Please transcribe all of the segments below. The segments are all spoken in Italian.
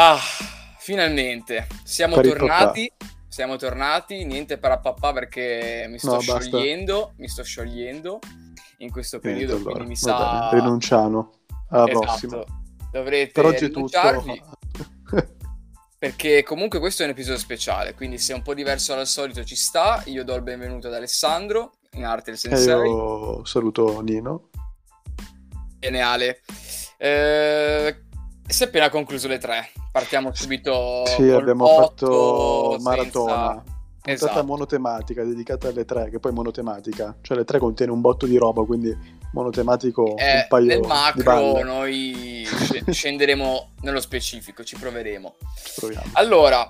Ah, finalmente siamo per tornati. Siamo tornati, niente per papà perché mi sto no, sciogliendo, mi sto sciogliendo in questo periodo, niente, allora. mi sa... rinunciano alla esatto. prossima. Dovrete per oggi tutto... perché comunque questo è un episodio speciale, quindi se è un po' diverso dal solito ci sta. Io do il benvenuto ad Alessandro, in arte il sensei. E io saluto Nino. Bene Ale. Eh, si è appena concluso le tre. Partiamo subito. Sì, abbiamo fatto maratona. Senza... Puntata esatto. monotematica dedicata alle tre, che poi monotematica. Cioè le tre contiene un botto di roba, quindi monotematico eh, un paio nel macro noi scenderemo nello specifico, ci proveremo. Proviamo. Allora,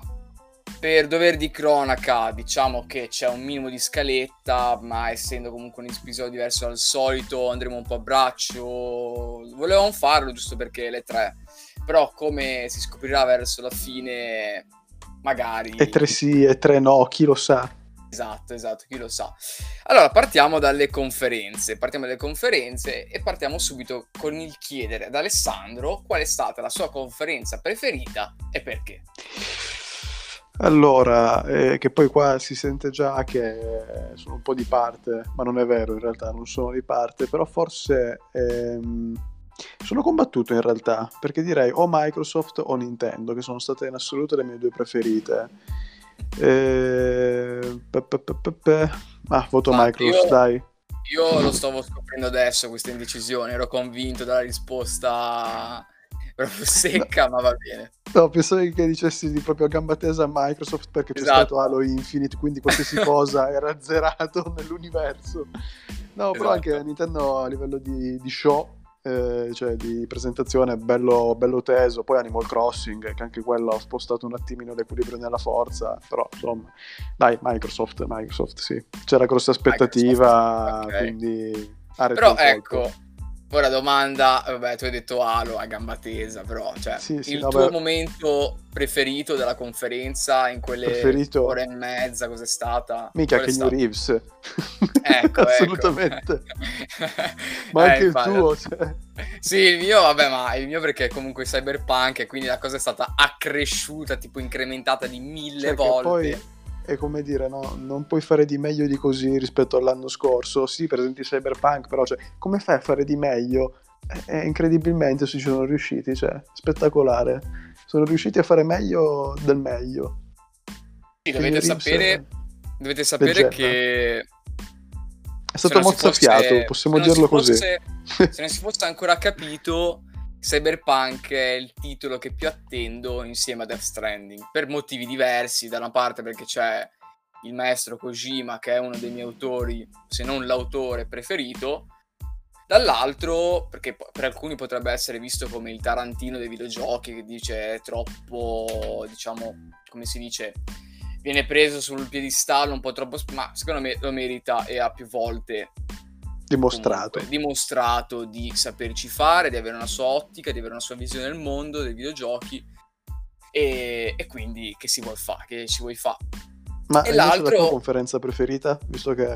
per dover di cronaca, diciamo che c'è un minimo di scaletta, ma essendo comunque un episodio diverso dal solito, andremo un po' a braccio. Volevamo farlo giusto perché le tre però come si scoprirà verso la fine, magari... E tre sì, e tre no, chi lo sa. Esatto, esatto, chi lo sa. Allora, partiamo dalle conferenze, partiamo dalle conferenze e partiamo subito con il chiedere ad Alessandro qual è stata la sua conferenza preferita e perché. Allora, eh, che poi qua si sente già che sono un po' di parte, ma non è vero in realtà, non sono di parte, però forse ehm, sono combattuto in realtà, perché direi o Microsoft o Nintendo, che sono state in assoluto le mie due preferite. E... Ah, voto Ma Microsoft, io, dai. Io lo stavo scoprendo adesso questa indecisione, ero convinto dalla risposta proprio secca, no. ma va bene. No, pensavo che dicessi di proprio a gamba tesa Microsoft perché esatto. c'è stato Halo Infinite, quindi qualsiasi cosa era zerato nell'universo. No, esatto. però anche Nintendo a livello di, di show eh, cioè di presentazione bello, bello, teso, poi Animal Crossing, che anche quello ha spostato un attimino l'equilibrio nella forza, però insomma, dai, Microsoft, Microsoft, sì, c'era grossa aspettativa, okay. quindi... Però ecco, Ora domanda, vabbè, tu hai detto Halo a gamba tesa, però cioè, sì, sì, il vabbè. tuo momento preferito della conferenza in quelle preferito... ore e mezza, cos'è stata? Mica che New Reeves. Ecco, ecco. Assolutamente. ma anche eh, il tuo, cioè. Sì, il mio, vabbè, ma il mio perché comunque cyberpunk e quindi la cosa è stata accresciuta, tipo incrementata di mille cioè volte. È come dire, no, non puoi fare di meglio di così rispetto all'anno scorso. Sì, presenti Cyberpunk, però cioè, come fai a fare di meglio? E, e incredibilmente ci sono riusciti, cioè, spettacolare. Sono riusciti a fare meglio del meglio. Sì, dovete sapere, dovete sapere che... È stato mozzafiato, fosse, possiamo dirlo fosse, così. se non si fosse ancora capito, Cyberpunk è il titolo che più attendo insieme a Death Stranding, per motivi diversi, da una parte perché c'è il maestro Kojima che è uno dei miei autori, se non l'autore preferito, dall'altro perché per alcuni potrebbe essere visto come il Tarantino dei videogiochi che dice è troppo, diciamo, come si dice, viene preso sul piedistallo un po' troppo, ma secondo me lo merita e ha più volte dimostrato. Comunque, dimostrato di saperci fare, di avere una sua ottica, di avere una sua visione del mondo, dei videogiochi e, e quindi che si vuol fare, che ci vuoi fare. Ma e l'altro... la tua conferenza preferita, visto che...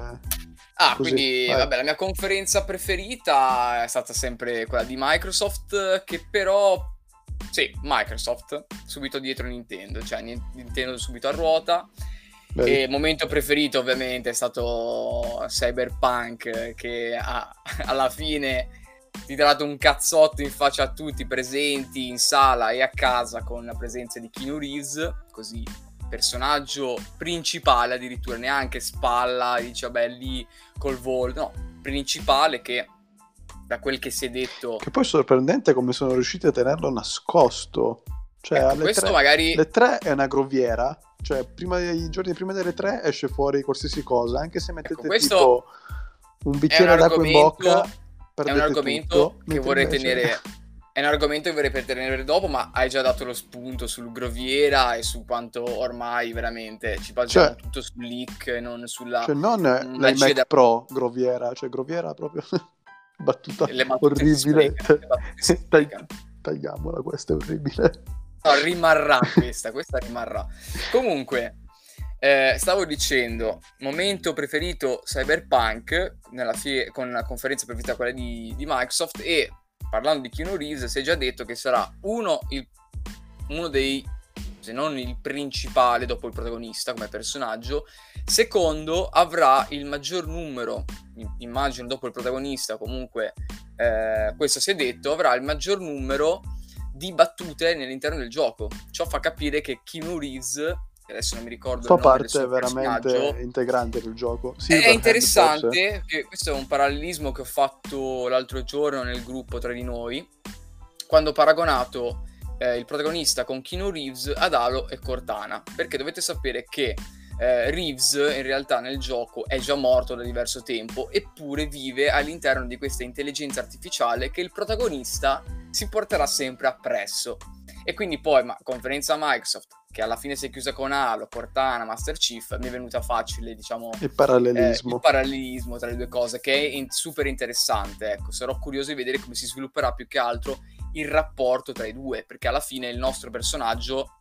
Ah, Così, quindi vai. vabbè, la mia conferenza preferita è stata sempre quella di Microsoft, che però sì, Microsoft, subito dietro Nintendo, cioè Nintendo subito a ruota. E momento preferito ovviamente è stato Cyberpunk che ha, alla fine ti ha dato un cazzotto in faccia a tutti presenti in sala e a casa con la presenza di Keanu Reeves, così personaggio principale addirittura, neanche spalla, dice vabbè lì col volo, no, principale che da quel che si è detto... Che poi è sorprendente come sono riusciti a tenerlo nascosto. Cioè, ecco, alle tre, magari... le tre è una groviera cioè, prima, i giorni prima delle tre esce fuori qualsiasi cosa, anche se mettete ecco, tipo un bicchiere un d'acqua in bocca. È un argomento tutto, che vorrei invece... tenere. È un argomento che vorrei per tenere dopo, ma hai già dato lo spunto sul Groviera e su quanto ormai veramente ci basiamo cioè, tutto sul leak e non sulla. Cioè, non nel Mac da... Pro Groviera, cioè Groviera proprio battuta orribile. Tagliamola, questa è orribile. No, rimarrà questa, questa rimarrà. Comunque, eh, stavo dicendo, momento preferito Cyberpunk fie- con la conferenza preferita quella di, di, Microsoft e parlando di Keanu Reeves si è già detto che sarà uno il uno dei se non il principale dopo il protagonista come personaggio, secondo avrà il maggior numero, immagino dopo il protagonista comunque eh, questo si è detto, avrà il maggior numero di battute all'interno del gioco. Ciò fa capire che Keanu Reeves adesso non mi ricordo fa parte veramente integrante del gioco. Sì, è interessante questo è un parallelismo che ho fatto l'altro giorno nel gruppo tra di noi quando ho paragonato eh, il protagonista con Keanu Reeves ad Halo e Cortana. Perché dovete sapere che eh, Reeves in realtà nel gioco è già morto da diverso tempo eppure vive all'interno di questa intelligenza artificiale che il protagonista si porterà sempre appresso. E quindi poi ma, conferenza Microsoft che alla fine si è chiusa con Halo, Cortana, Master Chief mi è venuta facile diciamo il parallelismo, eh, il parallelismo tra le due cose che è in- super interessante ecco. Sarò curioso di vedere come si svilupperà più che altro il rapporto tra i due, perché alla fine il nostro personaggio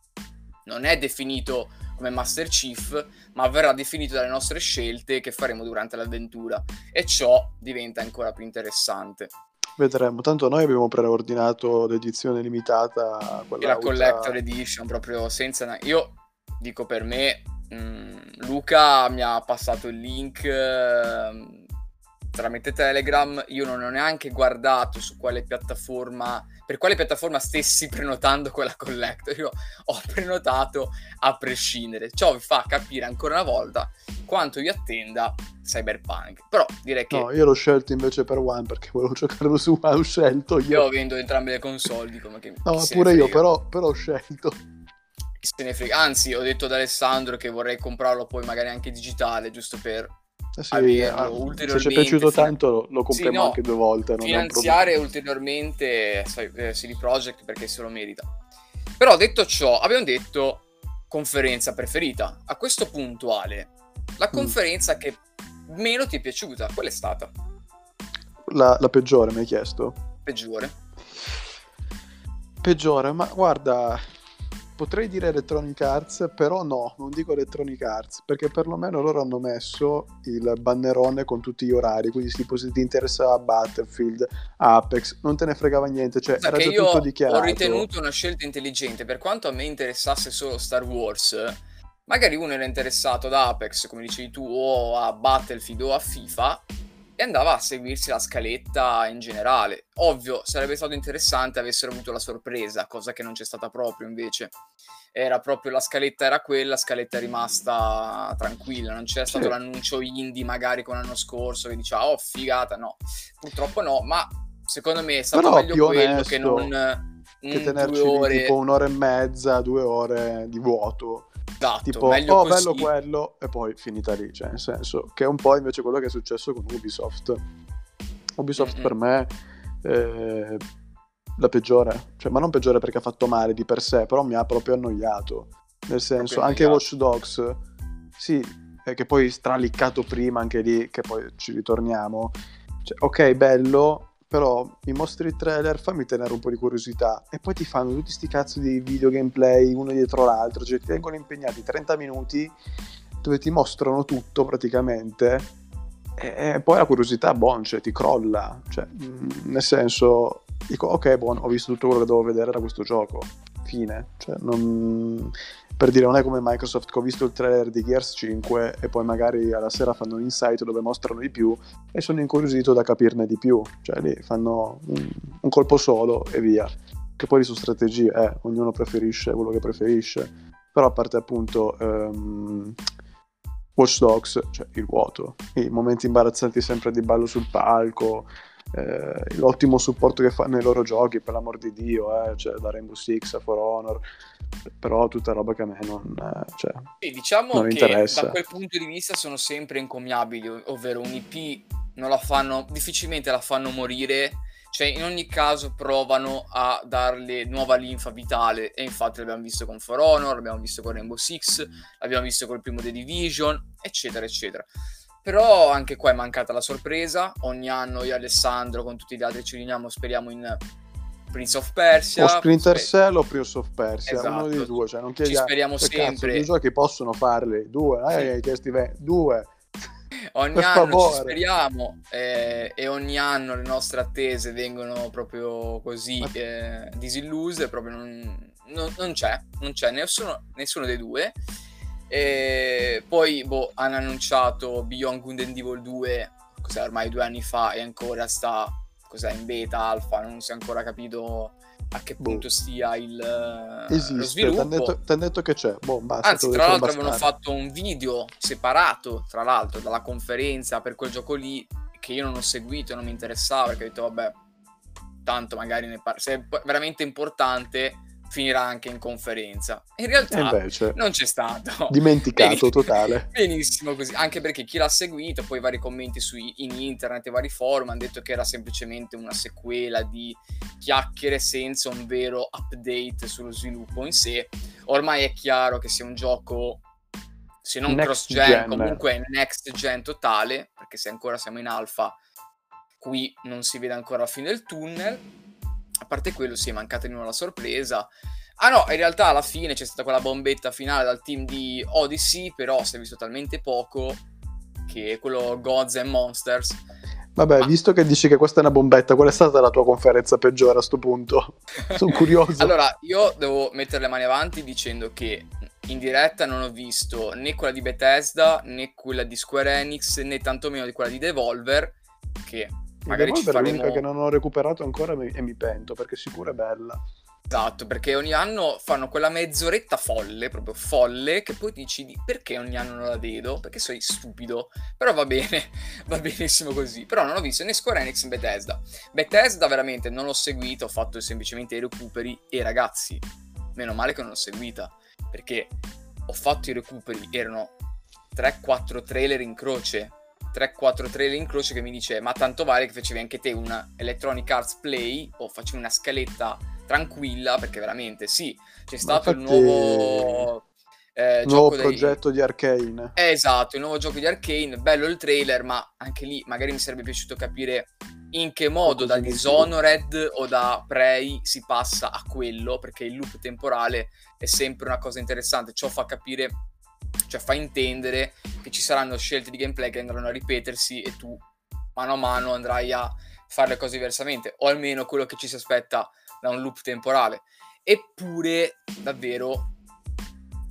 non è definito come Master Chief, ma verrà definito dalle nostre scelte che faremo durante l'avventura. E ciò diventa ancora più interessante. Vedremo, tanto noi abbiamo preordinato l'edizione limitata, quella la Collector Edition, proprio senza... Io dico per me, mh, mm, Luca mi ha passato il link... Uh, tramite Telegram, io non ho neanche guardato su quale piattaforma, per quale piattaforma stessi prenotando quella collector. Io ho prenotato a prescindere. Ciò vi fa capire ancora una volta quanto io attenda Cyberpunk. Però direi che. No, io l'ho scelto invece per One perché volevo giocarlo su One. Ho scelto io. Io vendo entrambe le console, dico ma che. No, pure io, però, però ho scelto. Se ne frega. Anzi, ho detto ad Alessandro che vorrei comprarlo poi magari anche digitale, giusto per eh sì, averlo ah, Se ci è piaciuto tanto lo compriamo sì, no, anche due volte. finanziare ulteriormente eh, CD Projekt perché se lo merita. Però detto ciò, abbiamo detto conferenza preferita. A questo punto, Ale, la mm. conferenza mm. che meno ti è piaciuta, qual è stata? La, la peggiore, mi hai chiesto? Peggiore. Peggiore, ma guarda, potrei dire Electronic Arts, però no, non dico Electronic Arts, perché perlomeno loro hanno messo il bannerone con tutti gli orari, quindi tipo se ti interessava Battlefield, Apex, non te ne fregava niente, cioè era già tutto dichiarato. Ho ritenuto una scelta intelligente, per quanto a me interessasse solo Star Wars, magari uno era interessato ad Apex, come dicevi tu, o a Battlefield o a FIFA, e andava a seguirsi la scaletta in generale. Ovvio, sarebbe stato interessante avessero avuto la sorpresa, cosa che non c'è stata proprio invece. Era proprio la scaletta era quella, la scaletta è rimasta tranquilla, non c'è stato l'annuncio indie magari con l'anno scorso che diceva oh figata, no. Purtroppo no, ma secondo me è stato Però meglio quello che non che tenerci ore... tipo un'ora e mezza, due ore di vuoto Esatto, tipo, meglio oh, così. bello quello, e poi finita lì, cioè, nel senso, che è un po' invece quello che è successo con Ubisoft. Ubisoft mm-hmm. per me eh, la peggiore, cioè, ma non peggiore perché ha fatto male di per sé, però mi ha proprio annoiato. Nel senso, anche Watch Dogs, sì, eh, che poi straliccato prima, anche lì, che poi ci ritorniamo. Cioè, ok, bello, però mi mostri il trailer, fammi tenere un po' di curiosità. E poi ti fanno tutti questi cazzo di video gameplay uno dietro l'altro, cioè ti tengono impegnati 30 minuti dove ti mostrano tutto praticamente. E, poi la curiosità, bon, cioè, ti crolla, cioè, mm, nel senso, dico ok, buono, ho visto tutto quello che devo vedere da questo gioco, fine, cioè, non per dire non è come Microsoft che ho visto il trailer di Gears 5 e poi magari alla sera fanno un insight dove mostrano di più e sono incuriosito da capirne di più, cioè lì fanno un, un colpo solo e via, che poi su strategie, eh, ognuno preferisce quello che preferisce, però a parte appunto um, Watch Dogs, cioè il vuoto, i momenti imbarazzanti sempre di ballo sul palco, eh, l'ottimo supporto che fa nei loro giochi, per l'amor di Dio, eh, cioè da Rainbow Six a For Honor, però tutta roba che a me non, eh, cioè, sì, diciamo non che interessa. Da quel punto di vista sono sempre incommiabili, ovvero un IP non la fanno, difficilmente la fanno morire, cioè in ogni caso provano a darle nuova linfa vitale e infatti l'abbiamo visto con For Honor, l'abbiamo visto con Rainbow Six, l'abbiamo visto con il primo The Division, eccetera, eccetera. Però anche qua è mancata la sorpresa. Ogni anno io e Alessandro con tutti gli altri ci riuniamo, speriamo in Prince of Persia. O Splinter Cell o Prince of Persia, esatto. uno dei due. Cioè non chiedi, ci speriamo sempre. I giochi possono farli, due. Eh, hai chiesto due. Ogni per anno favore. ci speriamo eh, e ogni anno le nostre attese vengono proprio così eh, disilluse, proprio non, non, non c'è, non c'è nessuno, nessuno dei due. E poi boh, hanno annunciato Beyond Good and Evil 2, cos'è, ormai due anni fa e ancora sta cos'è, in beta, alfa, non si è ancora capito a che boh. punto boh. stia il Esiste, lo sviluppo. Ti hanno detto, detto, che c'è. Boh, basta, Anzi, tra l'altro avevano fatto un video separato, tra l'altro, dalla conferenza per quel gioco lì che io non ho seguito, non mi interessava perché ho detto vabbè, tanto magari ne parlo. Se è veramente importante finirà anche in conferenza. In realtà Invece, non c'è stato. Dimenticato Benissimo, totale. Benissimo così, anche perché chi l'ha seguito, poi vari commenti su in internet e vari forum hanno detto che era semplicemente una sequela di chiacchiere senza un vero update sullo sviluppo in sé. Ormai è chiaro che sia un gioco se non cross gen, comunque next gen totale, perché se ancora siamo in alfa qui non si vede ancora la fine del tunnel. A parte quello, si è mancata di nuovo la sorpresa. Ah no, in realtà alla fine c'è stata quella bombetta finale dal team di Odyssey, però si è visto talmente poco che quello Gods and Monsters. Vabbè, ah. visto che dici che questa è una bombetta, qual è stata la tua conferenza peggiore a questo punto? Sono curioso. allora, io devo mettere le mani avanti dicendo che in diretta non ho visto né quella di Bethesda, né quella di Square Enix, né tantomeno di quella di Devolver, che Magari ci faremo... l'unica che non ho recuperato ancora e mi pento, perché sicuro è bella. Esatto, perché ogni anno fanno quella mezz'oretta folle, proprio folle, che poi dici perché ogni anno non la vedo? Perché sei stupido. Però va bene, va benissimo così. Però non ho visto né Square Enix né Bethesda. Bethesda veramente non l'ho seguito, ho fatto semplicemente i recuperi e ragazzi, meno male che non l'ho seguita, perché ho fatto i recuperi, erano 3-4 trailer in croce 3-4 trailer in croce che mi dice ma tanto vale che facevi anche te una Electronic Arts Play o facevi una scaletta tranquilla? Perché veramente sì c'è stato il nuovo eh, nuovo progetto dei... di Arkane. Eh, esatto il nuovo gioco di Arkane bello il trailer ma anche lì magari mi sarebbe piaciuto capire in che modo da Dishonored o da Prey si passa a quello perché il loop temporale è sempre una cosa interessante ciò fa capire cioè fa intendere che ci saranno scelte di gameplay che andranno a ripetersi e tu mano a mano andrai a fare le cose diversamente, o almeno quello che ci si aspetta da un loop temporale. Eppure, davvero,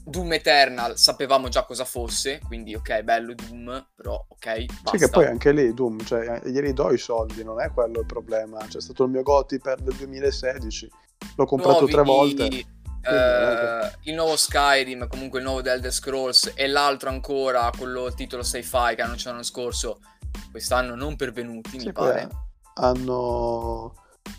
Doom Eternal sapevamo già cosa fosse, quindi ok, bello Doom, però ok, basta. Sì, che poi anche lì Doom, cioè, glieli do i soldi, non è quello il problema. C'è stato il mio Goti per il 2016, l'ho comprato Nuovi... tre volte Uh, il nuovo Skyrim, comunque il nuovo The Elder Scrolls e l'altro ancora, quello il titolo sci-fi che annunciato l'anno scorso, quest'anno non pervenuti, sì, mi pare. Hanno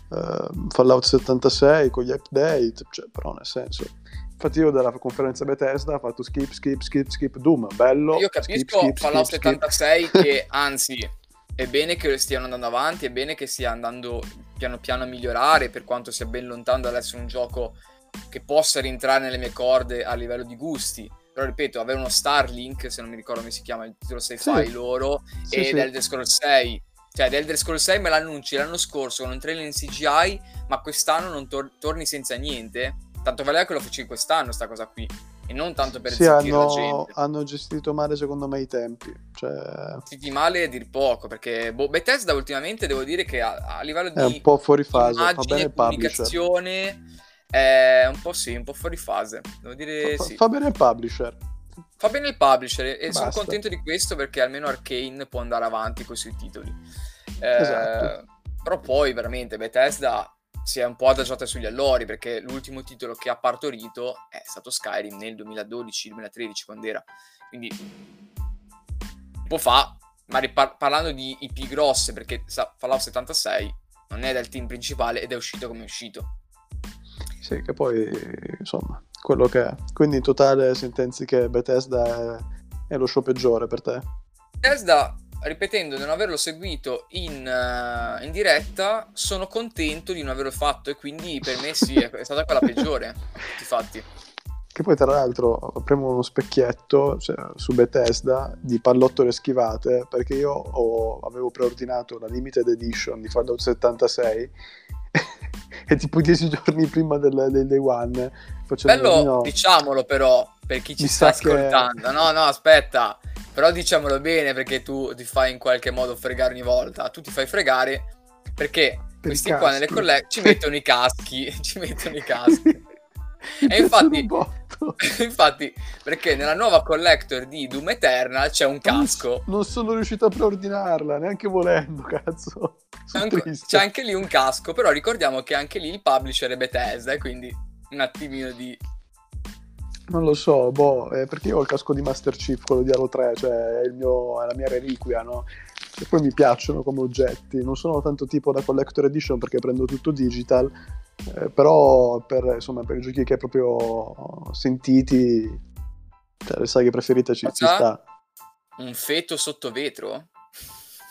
uh, Fallout 76 con gli update, cioè, però nel senso. Infatti io dalla conferenza Bethesda ho fatto skip, skip, skip, skip, Doom, bello. Io capisco skip, skip, Fallout skip, 76 che anzi è bene che stiano andando avanti, è bene che stia andando piano piano a migliorare per quanto sia ben lontano dall'essere un gioco che possa rientrare nelle mie corde a livello di gusti. Però ripeto, avere uno Starlink, se non mi ricordo come si chiama il titolo sci-fi sì. loro, sì, e sì. Elder Scrolls 6. Cioè, Elder Scrolls 6 me l'annunci l'anno scorso con un trailer in CGI, ma quest'anno non tor- torni senza niente. Tanto valeva che lo feci quest'anno, sta cosa qui. E non tanto per sì, hanno, hanno gestito male, secondo me, i tempi. Cioè... Gestiti male a dir poco, perché boh, Bethesda ultimamente devo dire che a, a livello di... È un po' fuori fase, immagine, comunicazione è un po' sì, un po' fuori fase. Devo dire fa, sì. Fa bene il publisher. Fa bene il publisher e Basta. sono contento di questo perché almeno Arkane può andare avanti con i suoi titoli. Eh, esatto. Però poi veramente Bethesda si è un po' adagiata sugli allori perché l'ultimo titolo che ha partorito è stato Skyrim nel 2012-2013 quando era. Quindi un po' fa, ma ripar- parlando di IP grosse perché Fallout 76 non è del team principale ed è uscito come è uscito sì, che poi, insomma, quello che è. Quindi in totale sentenzi che Bethesda è, è lo show peggiore per te? Bethesda, ripetendo di non averlo seguito in, uh, in, diretta, sono contento di non averlo fatto e quindi per me sì, è, è stata quella peggiore, infatti. Che poi tra l'altro apriamo uno specchietto cioè, su Bethesda di pallottole schivate perché io ho, avevo preordinato la limited edition di Fallout 76 e tipo dieci giorni prima del, del day one. Bello, no. diciamolo però, per chi ci Mi sta ascoltando. Che... No, no, aspetta. Però diciamolo bene perché tu ti fai in qualche modo fregare ogni volta. Tu ti fai fregare perché per questi qua nelle collect ci mettono i caschi. Ci mettono i caschi. e infatti, infatti, perché nella nuova collector di Doom Eternal c'è un casco. Non, non sono riuscito a preordinarla, neanche volendo, cazzo. Anche, c'è anche lì un casco, però ricordiamo che anche lì il publisher è Bethesda, quindi un attimino di non lo so, boh, eh, perché io ho il casco di Master Chief, quello di Halo 3, cioè è, mio, è la mia reliquia, no? E poi mi piacciono come oggetti, non sono tanto tipo da collector edition perché prendo tutto digital, eh, però per, insomma, per i giochi che proprio sentiti, cioè le saghe preferite ci, ci sta. Un feto sotto vetro?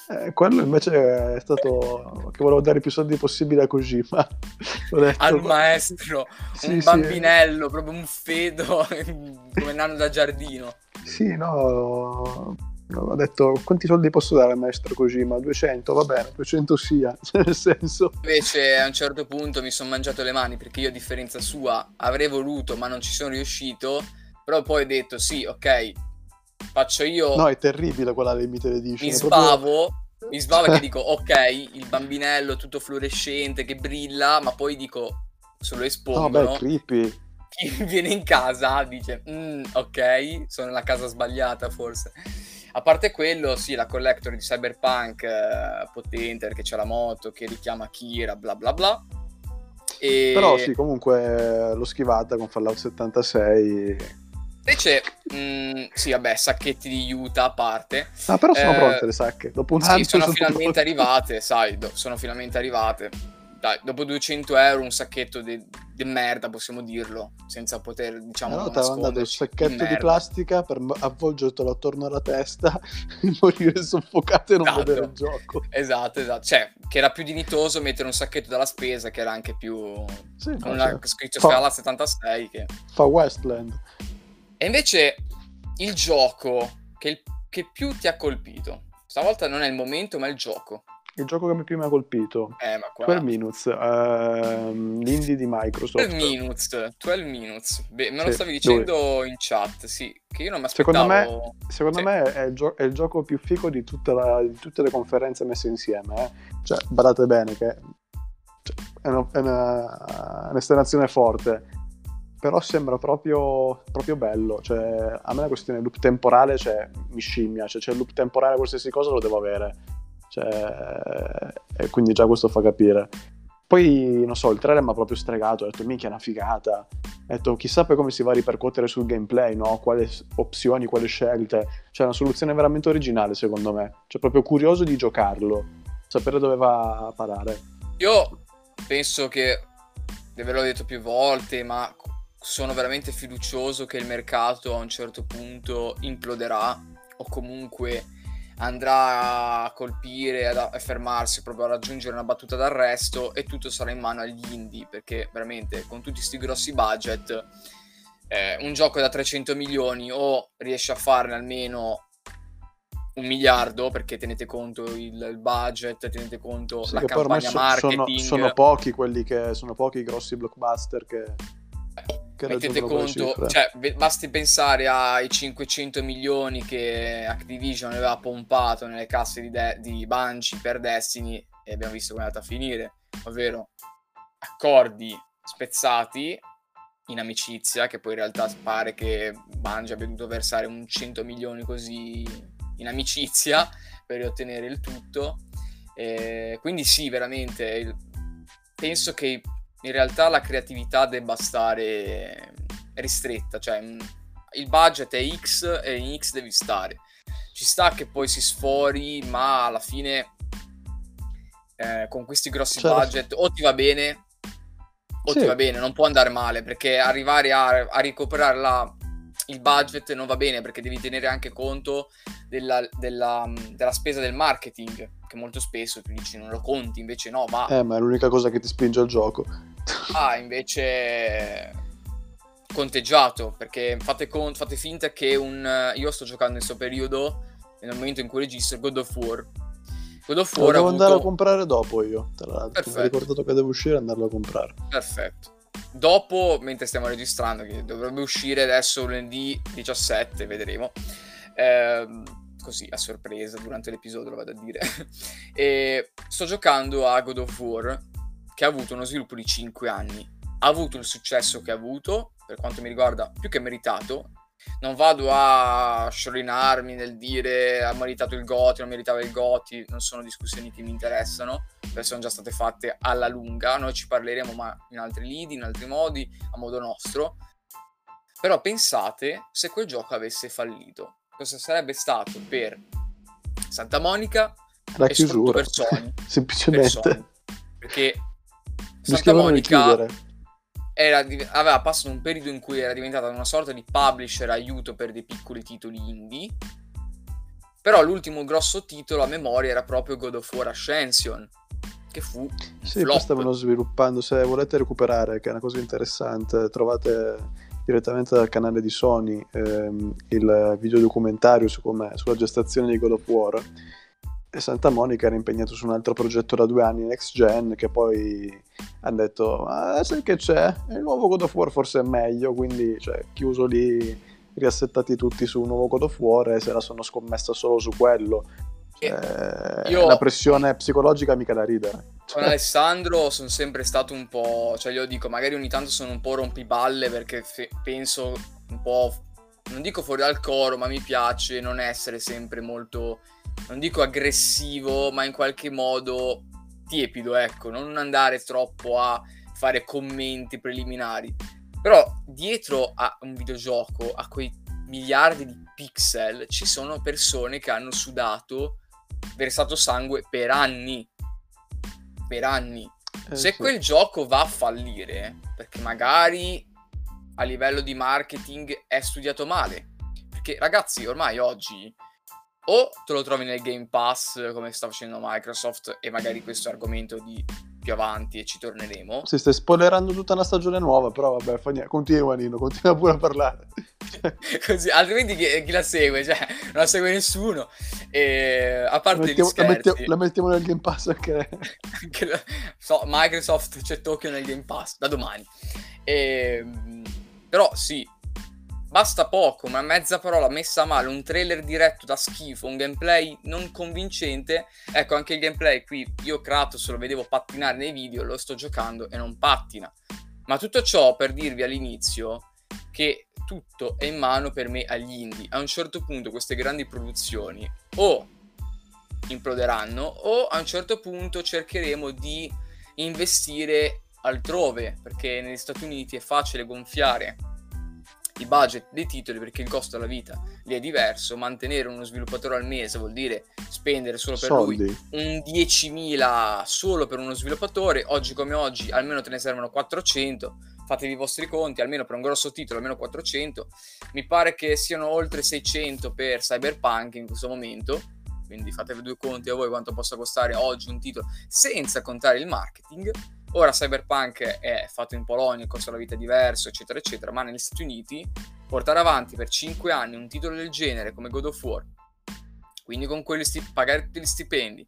Eh, quello invece è stato che volevo dare più soldi possibile a Kojima. Detto, Al maestro, sì, un sì, bambinello, proprio un fedo come nano da giardino. Sì, no, ho detto quanti soldi posso dare al maestro Kojima? 200, va bene, 200 sia, nel senso. Invece a un certo punto mi sono mangiato le mani perché io a differenza sua avrei voluto ma non ci sono riuscito, però poi ho detto sì, ok, faccio io... No, è terribile quella limited edition. Mi sbavo, proprio... mi sbavo che dico ok, il bambinello tutto fluorescente che brilla, ma poi dico, se lo espongono... No, beh, creepy. Chi viene in casa dice, mm, ok, sono nella casa sbagliata forse. A parte quello, sì, la collector di Cyberpunk eh, potente perché c'è la moto che richiama Kira, bla bla bla. E... Però sì, comunque l'ho schivata con Fallout 76 Invece, mh, mm, sì, vabbè, sacchetti di Utah a parte. Ah, però sono eh, pronte le sacche. Dopo un sì, anno sono, sono finalmente pronte. arrivate, sai, do- sono finalmente arrivate. Dai, dopo 200 euro un sacchetto di merda, possiamo dirlo, senza poter, diciamo, no, ti avevano dato il sacchetto di plastica per avvolgertelo attorno alla testa e morire soffocato e non esatto. vedere il gioco. Esatto, esatto. Cioè, che era più dignitoso mettere un sacchetto dalla spesa, che era anche più... Sì, non no, cioè, scritto Scala 76 che... Fa Westland. E invece il gioco che, il, che più ti ha colpito, stavolta non è il momento, ma il gioco. Il gioco che più mi ha colpito. Eh, ma qua... 12 Minutes, uh, l'indie di Microsoft. 12 Minutes, 12 Minutes. Beh, me lo sì, stavi dicendo dove? in chat, sì, che io non mi aspettavo. Secondo me, secondo sì. me è, il gio- è, il gioco più figo di, la, di, tutte le conferenze messe insieme. Eh? Cioè, badate bene che cioè, è, una, è una, un'esternazione forte però sembra proprio, proprio bello. Cioè, a me la questione loop temporale cioè, mi scimmia, cioè, c'è il loop temporale, qualsiasi cosa lo devo avere. Cioè, e quindi già questo fa capire. Poi, non so, il trailer mi ha proprio stregato, ho detto, minchia, è una figata. Ho detto, chissà poi come si va a ripercuotere sul gameplay, no? Quali opzioni, quali scelte. Cioè, una soluzione veramente originale, secondo me. Cioè, proprio curioso di giocarlo, sapere dove va a parare. Io penso che, ve l'ho detto più volte, ma sono veramente fiducioso che il mercato a un certo punto imploderà o comunque andrà a colpire, a, a fermarsi, proprio a raggiungere una battuta d'arresto e tutto sarà in mano agli indie perché veramente con tutti questi grossi budget eh, un gioco da 300 milioni o riesce a farne almeno un miliardo perché tenete conto il, il budget, tenete conto sì, la campagna so, marketing. Sono, sono, pochi quelli che sono pochi i grossi blockbuster che che mettete conto, cioè, basti pensare ai 500 milioni che Activision aveva pompato nelle casse di, De- di Bungie per Destiny e abbiamo visto come è andata a finire, ovvero accordi spezzati in amicizia, che poi in realtà pare che Bungie abbia dovuto versare un 100 milioni così in amicizia per ottenere il tutto. E quindi sì, veramente penso che in realtà la creatività debba stare ristretta, cioè mm, il budget è X e in X devi stare. Ci sta che poi si sfori, ma alla fine eh, con questi grossi certo. budget o ti va bene o sì. ti va bene, non può andare male perché arrivare a, a recuperare la, il budget non va bene perché devi tenere anche conto della, della, della, spesa del marketing che molto spesso tu dici non lo conti invece no ma eh ma è l'unica cosa che ti spinge al gioco ah invece conteggiato perché fate, con, fate finta che un io sto giocando in questo periodo nel momento in cui registro God of War God of War lo devo avuto... andare a comprare dopo io tra l'altro. Mi ho ricordato che devo uscire e andarlo a comprare. Perfetto. Dopo, mentre stiamo registrando, che dovrebbe uscire adesso lunedì 17, vedremo. Eh, così a sorpresa durante l'episodio lo vado a dire. e sto giocando a God of War, che ha avuto uno sviluppo di 5 anni. ha avuto il successo che ha avuto, per quanto mi riguarda più che meritato. Non vado a sciorinarmi nel dire ha meritato il Goti, non meritava il Goti, non sono discussioni che mi interessano, perché sono già state fatte alla lunga, noi ci parleremo ma in altri lidi, in altri modi, a modo nostro. Però pensate se quel gioco avesse fallito, cosa sarebbe stato per Santa Monica la chiusura per Sony, semplicemente per Sony. perché Santa Monica era, aveva passato un periodo in cui era diventata una sorta di publisher aiuto per dei piccoli titoli indie. Però l'ultimo grosso titolo a memoria era proprio God of War Ascension che fu sì, flop. stavano sviluppando se volete recuperare che è una cosa interessante trovate direttamente dal canale di Sony ehm, il videodocumentario su sulla gestazione di God of War e Santa Monica era impegnato su un altro progetto da due anni next gen che poi hanno detto ah, sai che c'è? Il nuovo God of War forse è meglio quindi cioè, chiuso lì riassettati tutti su un nuovo God of War e se la sono scommessa solo su quello. Cioè, io... la pressione psicologica mica da ridere. Con Alessandro sono sempre stato un po' cioè io dico magari ogni tanto sono un po' rompiballe perché fe- penso un po' non dico fuori dal coro ma mi piace non essere sempre molto non dico aggressivo, ma in qualche modo tiepido, ecco, non andare troppo a fare commenti preliminari. Però dietro a un videogioco, a quei miliardi di pixel, ci sono persone che hanno sudato, versato sangue per anni. Per anni. Eh, Se sì. quel gioco va a fallire, perché magari a livello di marketing è studiato male. Perché ragazzi, ormai oggi o te lo trovi nel Game Pass come sta facendo Microsoft e magari questo argomento di più avanti e ci torneremo. Si stai spoilerando tutta una stagione nuova, però vabbè, fa niente. continua Nino, continua pure a parlare. Così, altrimenti chi, chi, la segue? Cioè, non la segue nessuno. E, a parte la mettiamo, la, mettiamo, la mettiamo nel Game Pass anche... anche la, so, Microsoft c'è Tokyo nel Game Pass, da domani. E, però sì, Basta poco, una mezza parola messa male, un trailer diretto da schifo, un gameplay non convincente. Ecco, anche il gameplay qui, io Kratos lo vedevo pattinare nei video, lo sto giocando e non pattina. Ma tutto ciò per dirvi all'inizio che tutto è in mano per me agli indie. A un certo punto queste grandi produzioni o imploderanno o a un certo punto cercheremo di investire altrove, perché negli Stati Uniti è facile gonfiare i budget dei titoli perché il costo della vita lì è diverso. Mantenere uno sviluppatore al mese vuol dire spendere solo per Soldi. lui un 10.000 solo per uno sviluppatore. Oggi come oggi almeno te ne servono 400. Fatevi i vostri conti, almeno per un grosso titolo, almeno 400. Mi pare che siano oltre 600 per Cyberpunk in questo momento. Quindi fatevi due conti a voi quanto possa costare oggi un titolo senza contare il marketing Ora Cyberpunk è fatto in Polonia, il costo della vita è diverso, eccetera, eccetera, ma negli Stati Uniti portare avanti per 5 anni un titolo del genere come God of War, quindi con quelli sti- pagare tutti gli stipendi,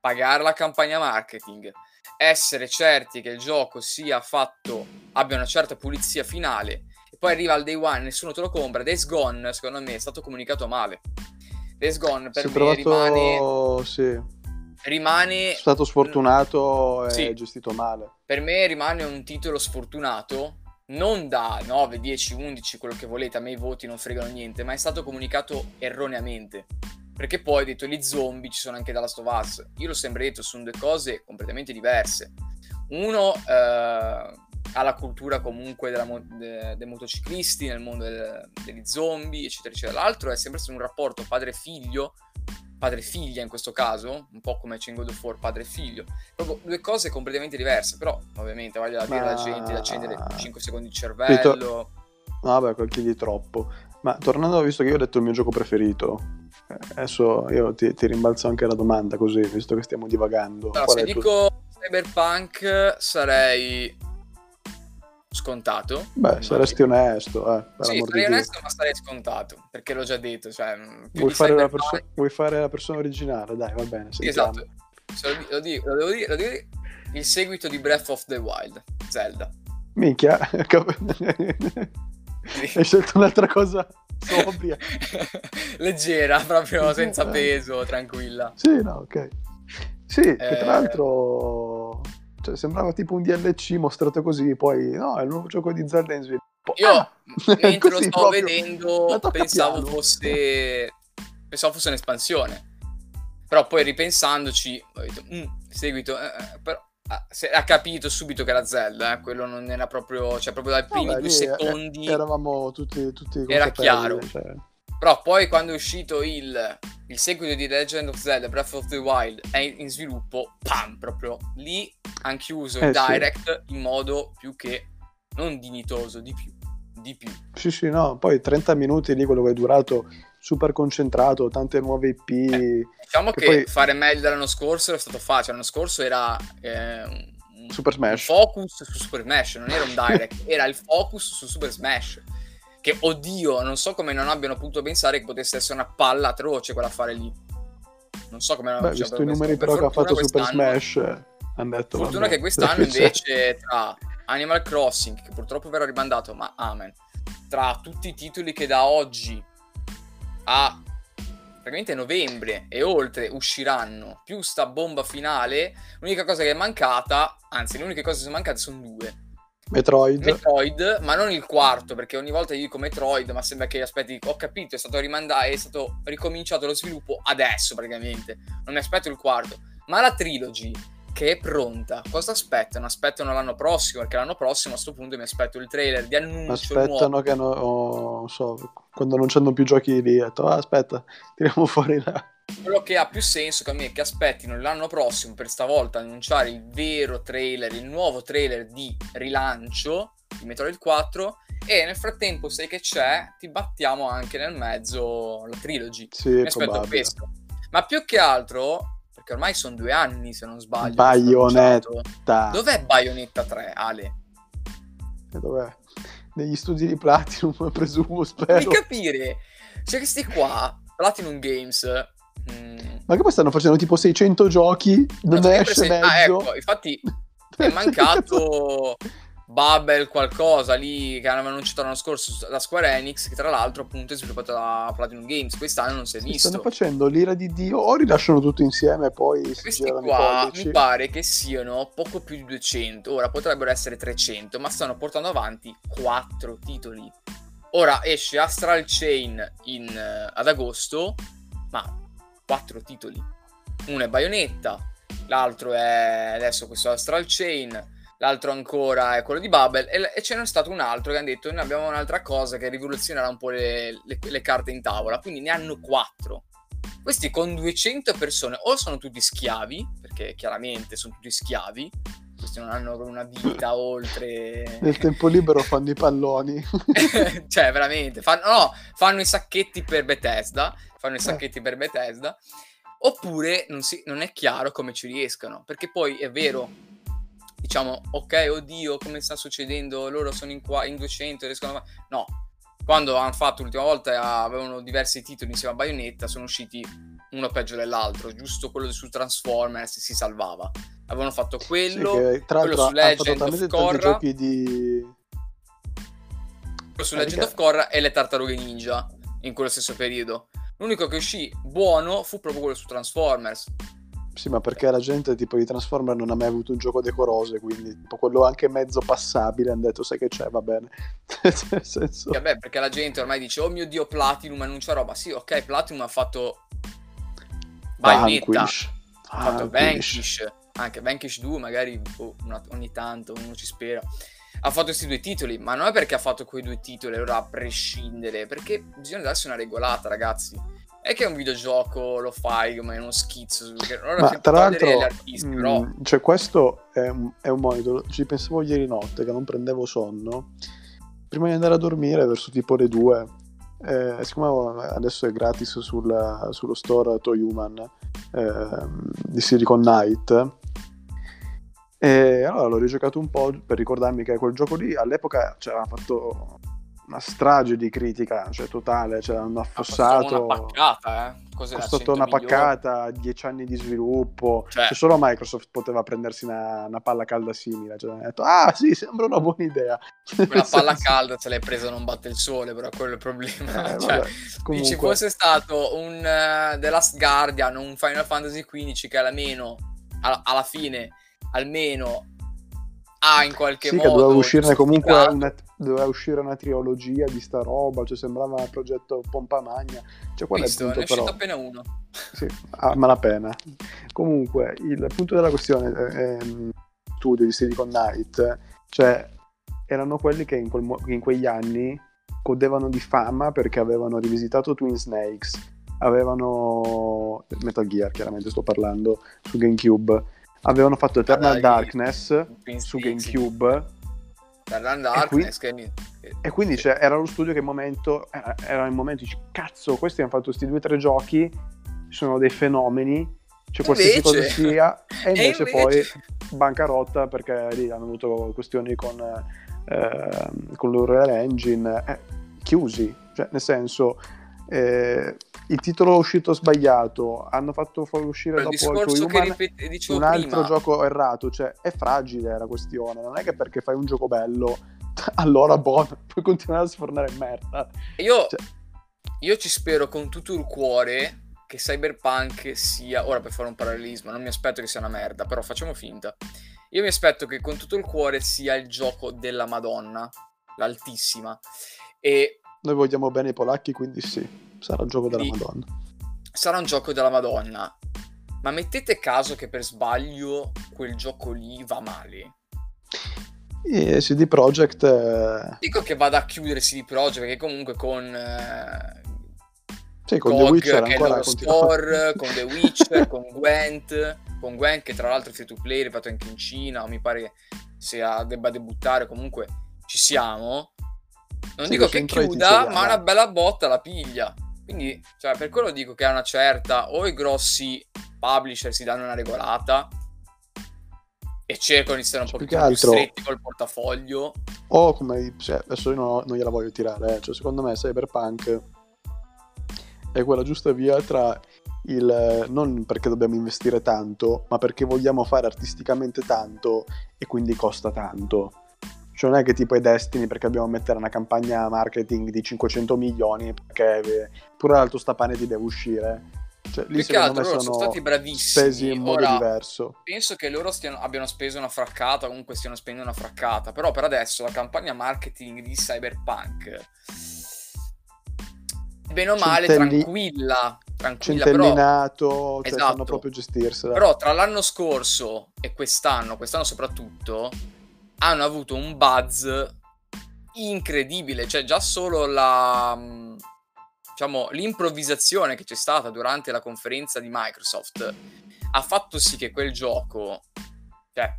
pagare la campagna marketing, essere certi che il gioco sia fatto, abbia una certa pulizia finale, e poi arriva al day one, nessuno te lo compra, Days Gone secondo me è stato comunicato male. Days Gone per si me provato... rimane... Sì rimane... Stato sfortunato e sì. gestito male. Per me rimane un titolo sfortunato, non da 9, 10, 11, quello che volete, a me i voti non fregano niente, ma è stato comunicato erroneamente. Perché poi, detto, gli zombie ci sono anche dalla Stovaz. Io l'ho sempre detto, sono due cose completamente diverse. Uno eh, ha la cultura comunque mo- de- dei motociclisti nel mondo del- degli zombie, eccetera, eccetera. L'altro è sempre stato un rapporto padre-figlio padre-figlia in questo caso, un po' come c'è in God of War padre-figlio. Proprio due cose completamente diverse, però ovviamente voglio dire alla gente di accendere 5 secondi di cervello. Rito... Vabbè, quel chiedi troppo. Ma tornando, visto che io ho detto il mio gioco preferito, eh, adesso io ti, ti rimbalzo anche la domanda così, visto che stiamo divagando. Allora, se dico tu... Cyberpunk sarei scontato. Beh, saresti onesto, eh. Sì, sarei onesto, ma sarei scontato, perché l'ho già detto. Cioè, vuoi, fare la perso- vuoi, fare la persona originale? Dai, va bene. Esatto. Lo, dico, lo, devo dire, lo devo dire, il seguito di Breath of the Wild, Zelda. Minchia, hai scelto un'altra cosa sobria. Leggera, proprio senza peso, tranquilla. Sì, no, ok. Sì, eh... tra l'altro cioè, sembrava tipo un DLC mostrato così, poi no, è il nuovo gioco di Zelda in sviluppo. Io ah! mentre lo stavo vedendo pensavo fosse pensavo fosse un'espansione. Però poi ripensandoci ho detto, mm, seguito, eh, eh però ah, ha capito subito che era Zelda, eh? quello non era proprio, cioè proprio dai primi Vabbè, due secondi eravamo tutti, tutti era chiaro. Cioè. Però poi quando è uscito il, il, seguito di Legend of Zelda Breath of the Wild è in sviluppo, pam, proprio lì hanno chiuso eh, il direct sì. in modo più che non dignitoso, di più, di più. Sì, sì, no, poi 30 minuti lì quello che è durato super concentrato, tante nuove IP. Eh, diciamo che, che poi... fare meglio dell'anno scorso è stato facile. L'anno scorso era eh, un, Super Smash. Focus su Super Smash, non era un direct, era il focus su Super Smash. Che oddio, non so come non abbiano potuto pensare che potesse essere una palla atroce quella a fare lì. Non so come non Beh, visto i numeri però che ha fatto Super Smash, hanno detto. Fortuna vabbè. che quest'anno invece tra Animal Crossing, che purtroppo verrà rimandato, ma amen. Tra tutti i titoli che da oggi a praticamente novembre e oltre usciranno, più sta bomba finale, l'unica cosa che è mancata, anzi le uniche cose che sono mancate sono due. Metroid. Metroid, ma non il quarto, perché ogni volta io dico Metroid, ma sembra che aspetti, ho capito, è stato rimandato, è stato ricominciato lo sviluppo adesso praticamente. Non mi aspetto il quarto. Ma la trilogy che è pronta. Cosa aspettano? Aspettano l'anno prossimo, perché l'anno prossimo a questo punto mi aspetto il trailer di annuncio Aspettano nuovo. che no, oh, so, quando non c'hanno più giochi lì, detto, ah, aspetta, tiriamo fuori là. Quello che ha più senso che a me è che aspettino l'anno prossimo per stavolta annunciare il vero trailer, il nuovo trailer di rilancio di Metroid 4 e nel frattempo sai che c'è, ti battiamo anche nel mezzo la trilogy. Sì, mi aspetto questo. Ma più che altro perché ormai sono due anni se non sbaglio. Bayonetta. Dov'è Bayonetta 3, Ale? E dov'è? Negli studi di Platinum, presumo, spero. Di capire. Cioè questi qua, Platinum Games... Mm, Ma che poi stanno facendo tipo 600 giochi, non ne esce se... mezzo. Ah, ecco, infatti è mancato... Bubble qualcosa lì che avevano annunciato l'anno scorso da Square Enix che tra l'altro appunto è sviluppato da Platinum Games. Quest'anno non si è visto. stanno facendo l'ira di Dio o rilasciano tutto insieme e poi questi qua mi pare che siano poco più di 200 ora potrebbero essere 300 ma stanno portando avanti 4 titoli. Ora esce Astral Chain in, uh, ad agosto ma 4 titoli uno è Bayonetta l'altro è adesso questo Astral Chain l'altro ancora è quello di Bubble e, e ce n'è stato un altro che hanno detto noi abbiamo un'altra cosa che rivoluzionerà un po' le, le, le, carte in tavola, quindi ne hanno quattro. Questi con 200 persone o sono tutti schiavi, perché chiaramente sono tutti schiavi, questi non hanno una vita oltre... Nel tempo libero fanno i palloni. cioè, veramente, fanno, no, fanno i sacchetti per Bethesda, fanno i eh. sacchetti eh. per Bethesda, oppure non, si, non è chiaro come ci riescano, perché poi è vero diciamo, ok, oddio, come sta succedendo? Loro sono in, qua, in 200, riescono a... No, quando hanno fatto l'ultima volta avevano diversi titoli insieme a Bayonetta, sono usciti uno peggio dell'altro, giusto quello su Transformers si salvava. Avevano fatto quello, sì, quello su Legend of Korra, di... quello su Legend of Korra e le Tartarughe Ninja in quello stesso periodo. L'unico che uscì buono fu proprio quello su Transformers. Sì, ma perché la gente tipo di Transformer non ha mai avuto un gioco decoroso quindi tipo quello anche mezzo passabile hanno detto sai che c'è, va bene. Nel senso... Vabbè, perché la gente ormai dice oh mio dio Platinum annuncia roba. Sì, ok, Platinum ha fatto Bayonetta, ha fatto Vanquish, anche Vanquish 2 magari oh, una, ogni tanto uno ci spera. Ha fatto questi due titoli, ma non è perché ha fatto quei due titoli allora a prescindere, perché bisogna darsi una regolata, ragazzi è che è un videogioco lo fai come uno schizzo. Ma tra l'altro, artisti, mh, mm, però... cioè, questo è un, è un monitor. Ci pensavo ieri notte che non prendevo sonno. Prima di andare a dormire, verso tipo le 2, eh, siccome adesso è gratis sul, sullo store Toy Human eh, di Silicon Knight. E allora l'ho rigiocato un po' per ricordarmi che quel gioco lì all'epoca aveva fatto una strage di critica, cioè totale, cioè hanno affossato... Una paccata, eh? Cos'era, costato una paccata, dieci anni di sviluppo, cioè, cioè solo Microsoft poteva prendersi una, una palla calda simile, cioè ha detto, ah sì, sembra una buona idea. Quella palla calda se l'hai presa non batte il sole, però quello è il problema. Eh, cioè, vabbè, ci fosse stato un uh, The Last Guardian, un Final Fantasy XV che almeno, alla, alla fine, almeno ha in qualche sì, modo... Che doveva uscire comunque una, doveva uscire una trilogia di sta roba, cioè sembrava un progetto pompa magna. Cioè, qual Visto, è il punto, ne è però? appena uno. Sì, a malapena. Comunque, il punto della questione è, è studio di Silicon Knight, cioè erano quelli che in, quel, in quegli anni godevano di fama perché avevano rivisitato Twin Snakes, avevano Metal Gear, chiaramente sto parlando, su GameCube, avevano fatto Eternal ah, Darkness su GameCube. Eternal Darkness, e, qui, che... e quindi cioè, era lo studio che in momento era, era il momento dici cazzo, questi hanno fatto questi due o tre giochi, sono dei fenomeni, cioè qualsiasi cosa sia, e invece, e invece poi bancarotta perché lì hanno avuto questioni con, eh, con l'Unreal Engine, eh, chiusi, cioè nel senso eh, il titolo è uscito sbagliato, hanno fatto uscire dopo il Human ripet- un altro prima. gioco errato, cioè è fragile la questione, non è che perché fai un gioco bello allora buono, puoi continuare a sfornare merda. Io, cioè... io ci spero con tutto il cuore che Cyberpunk sia, ora per fare un parallelismo, non mi aspetto che sia una merda, però facciamo finta. Io mi aspetto che con tutto il cuore sia il gioco della Madonna, l'altissima. E noi vogliamo bene i polacchi, quindi sì, sarà il gioco della sì, Madonna. Sarà un gioco della Madonna. Ma mettete caso che per sbaglio quel gioco lì va male. E CD Projekt. Eh... Dico che vada a chiudere CD Projekt perché comunque con. Eh... Sì, con GOG, The Witcher che è store, con The Witcher, con Gwent, con Gwent che tra l'altro è free to play, è arrivato anche in Cina, mi pare che sia, debba debuttare, comunque ci siamo. Non sì, dico che chiuda, ma una bella botta la piglia. Quindi, cioè, per quello dico che a una certa o i grossi publisher si danno una regolata e cercano di stare un po' più altro... stretti col portafoglio. O come cioè, adesso io non, non, gliela voglio tirare, eh. cioè, secondo me Cyberpunk è quella giusta via tra il non perché dobbiamo investire tanto, ma perché vogliamo fare artisticamente tanto e quindi costa tanto. Cioè non è che tipo è Destiny perché dobbiamo mettere una campagna marketing di 500 milioni perché pure l'altro stapane ti deve uscire. Cioè, lì Più altro loro sono stati bravissimi. Spesi in modo Ora, diverso. Penso che loro stiano, abbiano speso una fraccata, comunque stiano spendendo una fraccata. Però per adesso la campagna marketing di Cyberpunk, bene o male, Centelli... tranquilla. Tranquilla, centellinato, però... cioè esatto. sanno proprio gestirsela. Però tra l'anno scorso e quest'anno, quest'anno soprattutto, hanno avuto un buzz incredibile, cioè già solo la diciamo l'improvvisazione che c'è stata durante la conferenza di Microsoft ha fatto sì che quel gioco cioè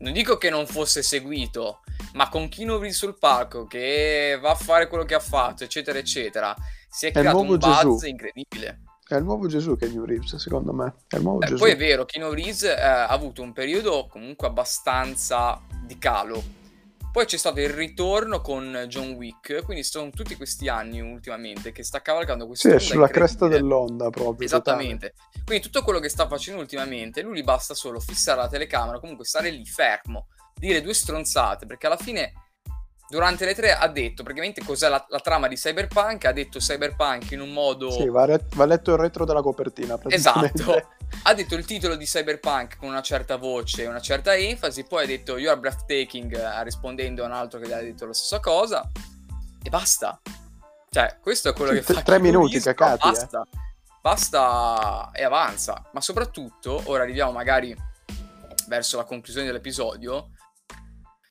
non dico che non fosse seguito, ma con Keanu Reeves sul palco che va a fare quello che ha fatto, eccetera, eccetera, si è, è creato un buzz Gesù. incredibile. È il nuovo Gesù che Keanu Reeves, secondo me. È il nuovo eh, Gesù. Poi è vero, Keanu Reeves eh, ha avuto un periodo comunque abbastanza di calo. Poi c'è stato il ritorno con John Wick, quindi sono tutti questi anni ultimamente che sta cavalcando questa Sì, è sulla cresta dell'onda proprio. Esattamente. Totale. Quindi tutto quello che sta facendo ultimamente, lui gli basta solo fissare la telecamera, comunque stare lì fermo, dire due stronzate, perché alla fine durante le tre ha detto praticamente cos'è la, la, trama di Cyberpunk, ha detto Cyberpunk in un modo... Sì, va, re- va letto il retro della copertina. Esatto, ha detto il titolo di Cyberpunk con una certa voce, una certa enfasi, poi ha detto You are breathtaking eh, rispondendo a un altro che gli ha detto la stessa cosa e basta. Cioè, questo è quello sì, che fa. Tre minuti, cacati. Basta, eh. basta e avanza. Ma soprattutto, ora arriviamo magari verso la conclusione dell'episodio,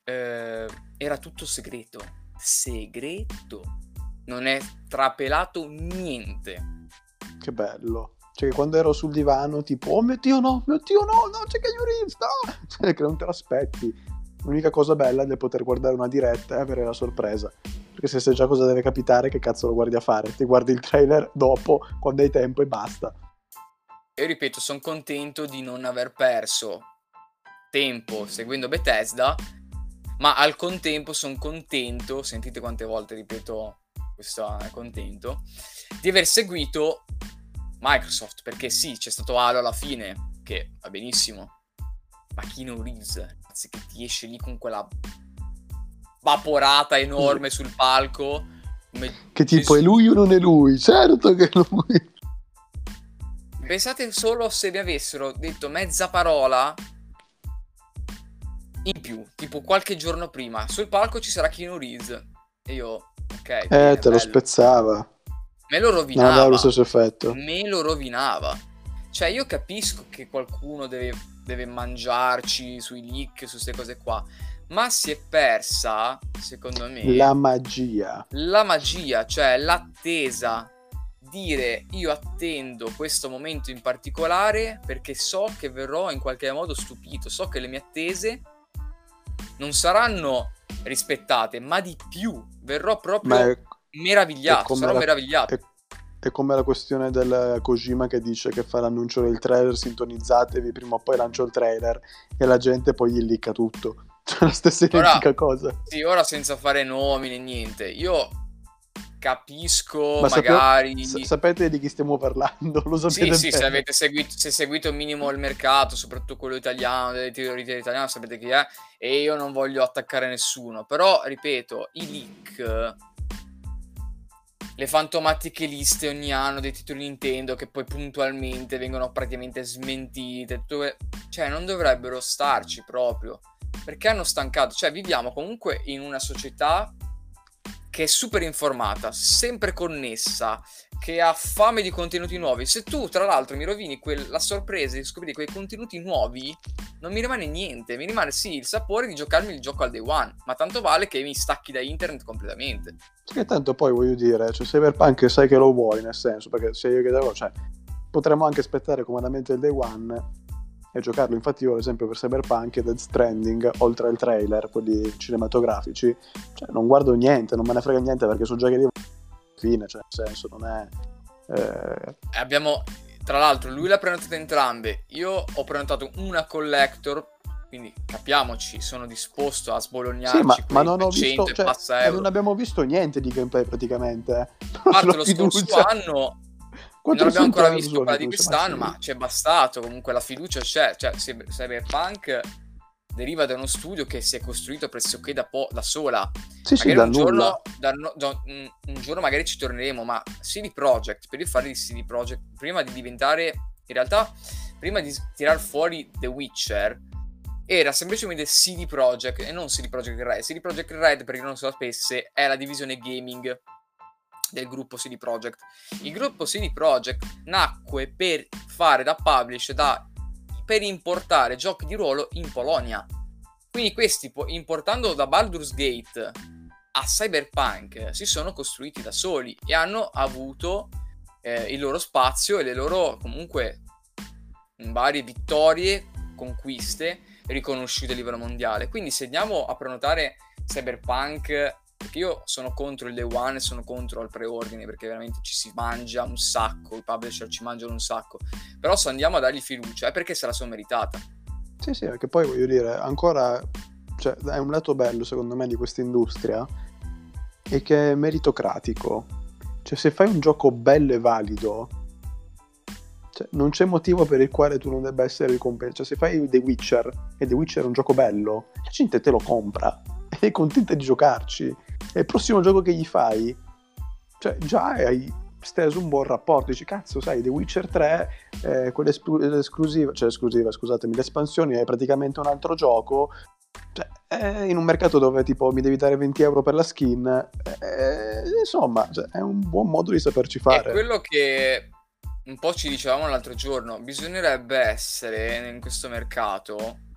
eh, era tutto segreto. Segreto. Non è trapelato niente. Che bello. Cioè, quando ero sul divano, tipo, oh mio dio, no, mio dio, no, no, c'è Reeves, no! Cioè, che non te l'aspetti. L'unica cosa bella è poter guardare una diretta e avere la sorpresa. Perché se sai già cosa deve capitare, che cazzo lo guardi a fare? Ti guardi il trailer dopo, quando hai tempo e basta. E ripeto, sono contento di non aver perso tempo seguendo Bethesda ma al contempo sono contento, sentite quante volte ripeto questo è contento, di aver seguito Microsoft, perché sì, c'è stato Halo alla fine, che va benissimo, ma Kino Reeves, ragazzi, che ti esce lì con quella vaporata enorme sul palco. Che tipo è lui o non è lui? Certo che è lui. Pensate solo se vi avessero detto mezza parola in più, tipo qualche giorno prima, sul palco ci sarà Keanu Reeves. E io, ok. Eh, te bello. lo spezzava. Me lo rovinava. Non aveva lo stesso effetto. Me lo rovinava. Cioè, io capisco che qualcuno deve, deve mangiarci sui leak, su queste cose qua. Ma si è persa, secondo me, la magia. La magia, cioè l'attesa. Dire io attendo questo momento in particolare perché so che verrò in qualche modo stupito, so che le mie attese non saranno rispettate, ma di più, verrò proprio è, meravigliato, sarò la, meravigliato. È, è, come la questione del Kojima che dice che fa l'annuncio del trailer, sintonizzatevi, prima o poi lancio il trailer e la gente poi gli licca tutto. Cioè la stessa identica ora, cosa. Sì, ora senza fare nomi né niente, io capisco Ma magari... Sapete, sapete di chi stiamo parlando? Lo sapete Sì, sì, se avete seguito, se seguito un minimo il mercato, soprattutto quello italiano, delle teorie italiane, sapete chi è. E io non voglio attaccare nessuno. Però, ripeto, i leak... Le fantomatiche liste ogni anno dei titoli Nintendo che poi puntualmente vengono praticamente smentite. Dove... Cioè, non dovrebbero starci proprio. Perché hanno stancato. Cioè, viviamo comunque in una società che è super informata, sempre connessa, che ha fame di contenuti nuovi. Se tu, tra l'altro, mi rovini quel, la sorpresa di scoprire quei contenuti nuovi, non mi rimane niente. Mi rimane sì il sapore di giocarmi il gioco al day one, ma tanto vale che mi stacchi da internet completamente. Che tanto poi voglio dire, cioè Cyberpunk sai che lo vuoi, nel senso, perché se io che devo, cioè, potremmo anche aspettare comodamente il day one e giocarlo. Infatti, io, ad esempio, per Cyberpunk e Dead Stranding, oltre al trailer, quelli cinematografici, cioè, non guardo niente, non me ne frega niente perché sono già che devo. Fine, cioè, nel senso, non è. Eh... Abbiamo, tra l'altro, lui l'ha prenotato entrambe. Io ho prenotato una collector. Quindi capiamoci, sono disposto a sbolognarci. Sì, ma, ma non ho visto, cioè, non abbiamo visto niente di gameplay praticamente. A parte lo scorso anno non abbiamo ancora visto quella di quest'anno, ma c'è bastato. Comunque la fiducia c'è. Cioè, Cyberpunk deriva da uno studio che si è costruito pressoché da, po- da sola. Sì, sì, da un, giorno, da, da, un, un, giorno magari ci torneremo, ma CD Projekt, per io fare di CD Projekt, prima di diventare, in realtà, prima di tirar fuori The Witcher, era semplicemente CD Projekt e non CD Projekt Red. CD Projekt Red, per chi non lo sapesse, è la divisione gaming del gruppo CD Projekt. Il gruppo CD Projekt nacque per fare da publish, da, per importare giochi di ruolo in Polonia. Quindi questi, importando da Baldur's Gate a Cyberpunk, si sono costruiti da soli e hanno avuto eh, il loro spazio e le loro comunque varie vittorie, conquiste riconosciute a livello mondiale. Quindi se andiamo a prenotare Cyberpunk perché io sono contro il day one e sono contro il preordine perché veramente ci si mangia un sacco, i publisher ci mangiano un sacco. Però se andiamo a dargli fiducia è perché se la sono meritata. Sì, sì, perché poi voglio dire, ancora cioè, è un lato bello secondo me di questa industria è che è meritocratico. Cioè se fai un gioco bello e valido, cioè, non c'è motivo per il quale tu non debba essere ricompensato. Cioè se fai The Witcher e The Witcher è un gioco bello, la gente te lo compra, è contenta di giocarci e il prossimo gioco che gli fai, cioè già hai steso un buon rapporto, dici cazzo sai The Witcher 3, eh, quell'esclusiva, cioè esclusiva scusatemi, l'espansione è praticamente un altro gioco, cioè, eh, in un mercato dove tipo mi devi dare 20 euro per la skin, eh, insomma cioè, è un buon modo di saperci fare. È quello che un po' ci dicevamo l'altro giorno, bisognerebbe essere in questo mercato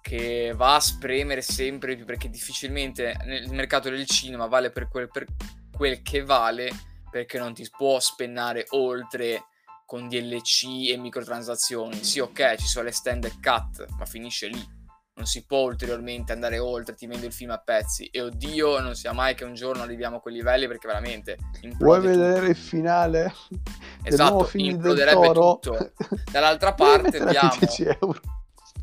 che va a spremere sempre più perché difficilmente nel mercato del cinema vale per quel, per quel che vale perché non ti può spennare oltre con DLC e microtransazioni. Sì, ok, ci sono le stand cut, ma finisce lì. Non si può ulteriormente andare oltre, ti vendo il film a pezzi. E oddio, non sia mai che un giorno arriviamo a quei livelli perché veramente... Vuoi vedere tutto. il finale? Esatto, imploderebbe tutto. Dall'altra parte abbiamo... 10 euro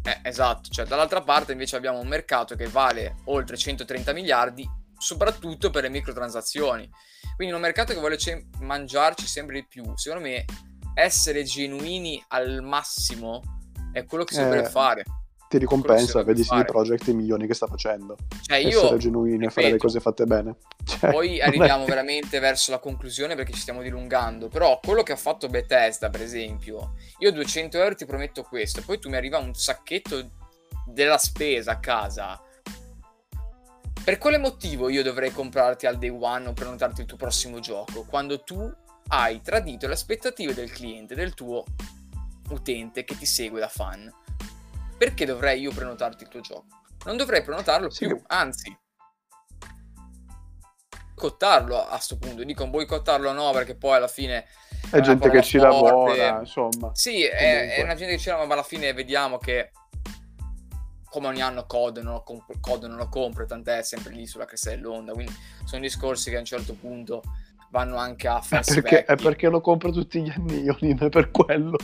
eh, esatto, cioè dall'altra parte invece abbiamo un mercato che vale oltre 130 miliardi, soprattutto per le microtransazioni. Quindi un mercato che vuole ce- mangiarci sempre di più. Secondo me essere genuini al massimo è quello che si eh, dovrebbe fare ti ricompensa, vedi CD Projekt i milioni che sta facendo. Cioè io, Essere genuini e fare le cose fatte bene. Cioè, poi arriviamo è... veramente verso la conclusione perché ci stiamo dilungando, però quello che ha fatto Bethesda, per esempio, io 200 euro ti prometto questo, poi tu mi arriva un sacchetto della spesa a casa, per quale motivo io dovrei comprarti al day one o prenotarti il tuo prossimo gioco quando tu hai tradito le aspettative del cliente, del tuo utente che ti segue da fan? Perché dovrei io prenotarti il tuo gioco? Non dovrei prenotarlo sì. più, anzi boicottarlo a questo punto. Dico boicottarlo no, perché poi alla fine è gente che ci lavora, insomma. Sì, è, è, una gente che ci lavora, ma alla fine vediamo che come ogni anno COD non lo, comp- COD non lo compro, tant'è sempre lì sulla cresta dell'onda, quindi sono discorsi che a un certo punto vanno anche a farsi perché, È perché lo compro tutti gli anni io, è per quello.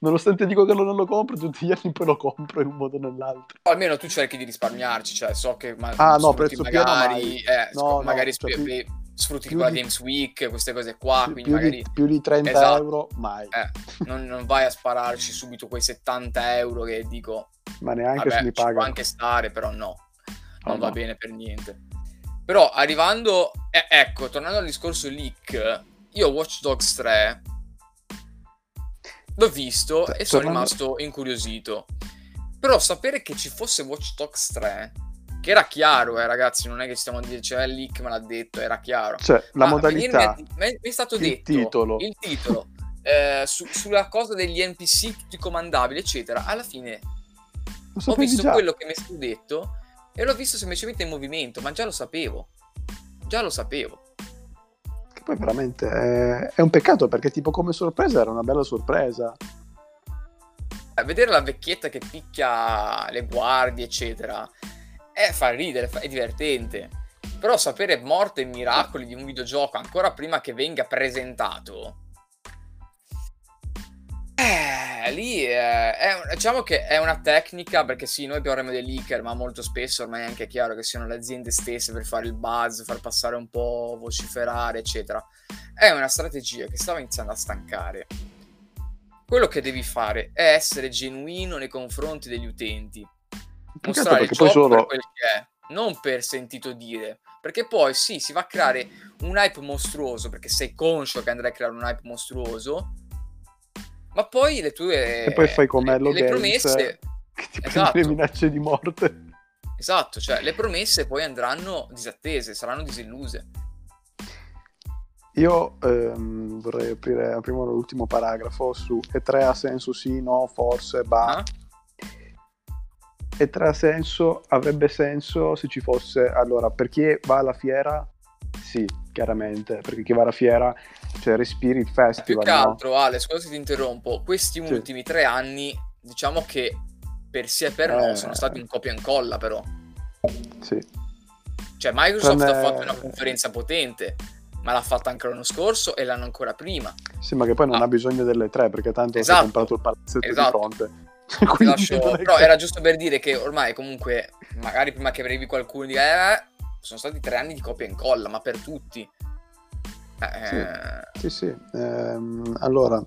Nonostante dico che non lo compro, tutti gli anni poi lo compro in un modo o nell'altro. Almeno tu cerchi di risparmiarci, cioè so che ma- ah, no, prezzo magari, eh, no, magari no, sp- cioè, più, sfrutti qua di... Games Week, queste cose qua, più, quindi più magari... Di, più di 30 esatto. euro, mai. Eh, non, non, vai a spararci subito quei 70 euro che dico... Ma neanche vabbè, se li paga. può anche stare, però no. Non oh, va no. bene per niente. Però arrivando, eh, ecco, tornando al discorso leak, io Watch Dogs 3 l'ho visto e sono rimasto incuriosito. Però sapere che ci fosse Watch Dogs 3, che era chiaro, eh, ragazzi, non è che stiamo a dire c'è il leak, me l'ha detto, era chiaro. Cioè, la modalità. Mi è stato il detto titolo. il titolo. eh, su, sulla cosa degli NPC tutti comandabili, eccetera. Alla fine ho visto già. quello che mi è stato detto e l'ho visto semplicemente in movimento, ma già lo sapevo. Già lo sapevo. Che poi veramente è, è un peccato perché tipo come sorpresa era una bella sorpresa. A vedere la vecchietta che picchia le guardie, eccetera, è fa ridere, è divertente. Però sapere morte e miracoli di un videogioco ancora prima che venga presentato eh, lì è, è, diciamo che è una tecnica perché sì, noi parliamo dei leaker, ma molto spesso ormai è anche chiaro che siano le aziende stesse per fare il buzz, far passare un po', vociferare, eccetera. È una strategia che stava iniziando a stancare. Quello che devi fare è essere genuino nei confronti degli utenti. Mostrare il gioco solo... per quel che è, non per sentito dire. Perché poi sì, si va a creare un hype mostruoso, perché sei conscio che andrai a creare un hype mostruoso, ma poi le tue... E poi fai come le, le promesse... Che ti esatto. le minacce di morte. Esatto, cioè le promesse poi andranno disattese, saranno disilluse. Io ehm, vorrei aprire aprire l'ultimo paragrafo su E3 ha senso sì, no, forse, bah. Ah? E3 ha senso, avrebbe senso se ci fosse, allora, per chi va alla fiera, sì, chiaramente, perché chi va alla fiera cioè respiri il festival. Più che altro, no? Ale, scusa se ti interrompo, questi sì. ultimi tre anni, diciamo che per sì e per eh... no sono stati un copia e incolla, però. Sì. Cioè, Microsoft Tranne... ha fatto una conferenza potente, ma l'ha fatta anche l'anno scorso e l'anno ancora prima. Sì, ma che poi non ah. ha bisogno delle tre, perché tanto esatto. ha comprato il palazzetto esatto. di fronte. Lascio... Però era giusto per dire che ormai comunque, magari prima che arrivi qualcuno di eh, sono stati tre anni di copia e incolla, ma per tutti. Eh... Sì, sì, sì. Ehm, allora,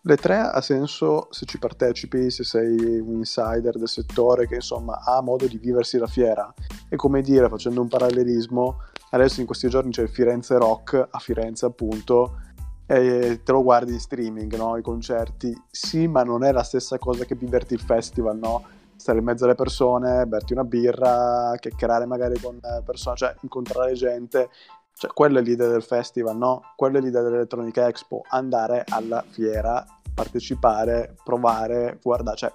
le tre ha senso se ci partecipi, se sei un insider del settore che insomma ha modo di viversi la fiera. E come dire, facendo un parallelismo, adesso in questi giorni c'è il Firenze Rock a Firenze appunto, e te lo guardi in streaming, no? I concerti. Sì, ma non è la stessa cosa che viverti il festival, no? Stare in mezzo alle persone, berti una birra, chiacchierare magari con persone, cioè incontrare gente cioè, quella è l'idea del festival, no? Quella è l'idea dell'Electronic Expo, andare alla fiera, partecipare, provare, guardare, cioè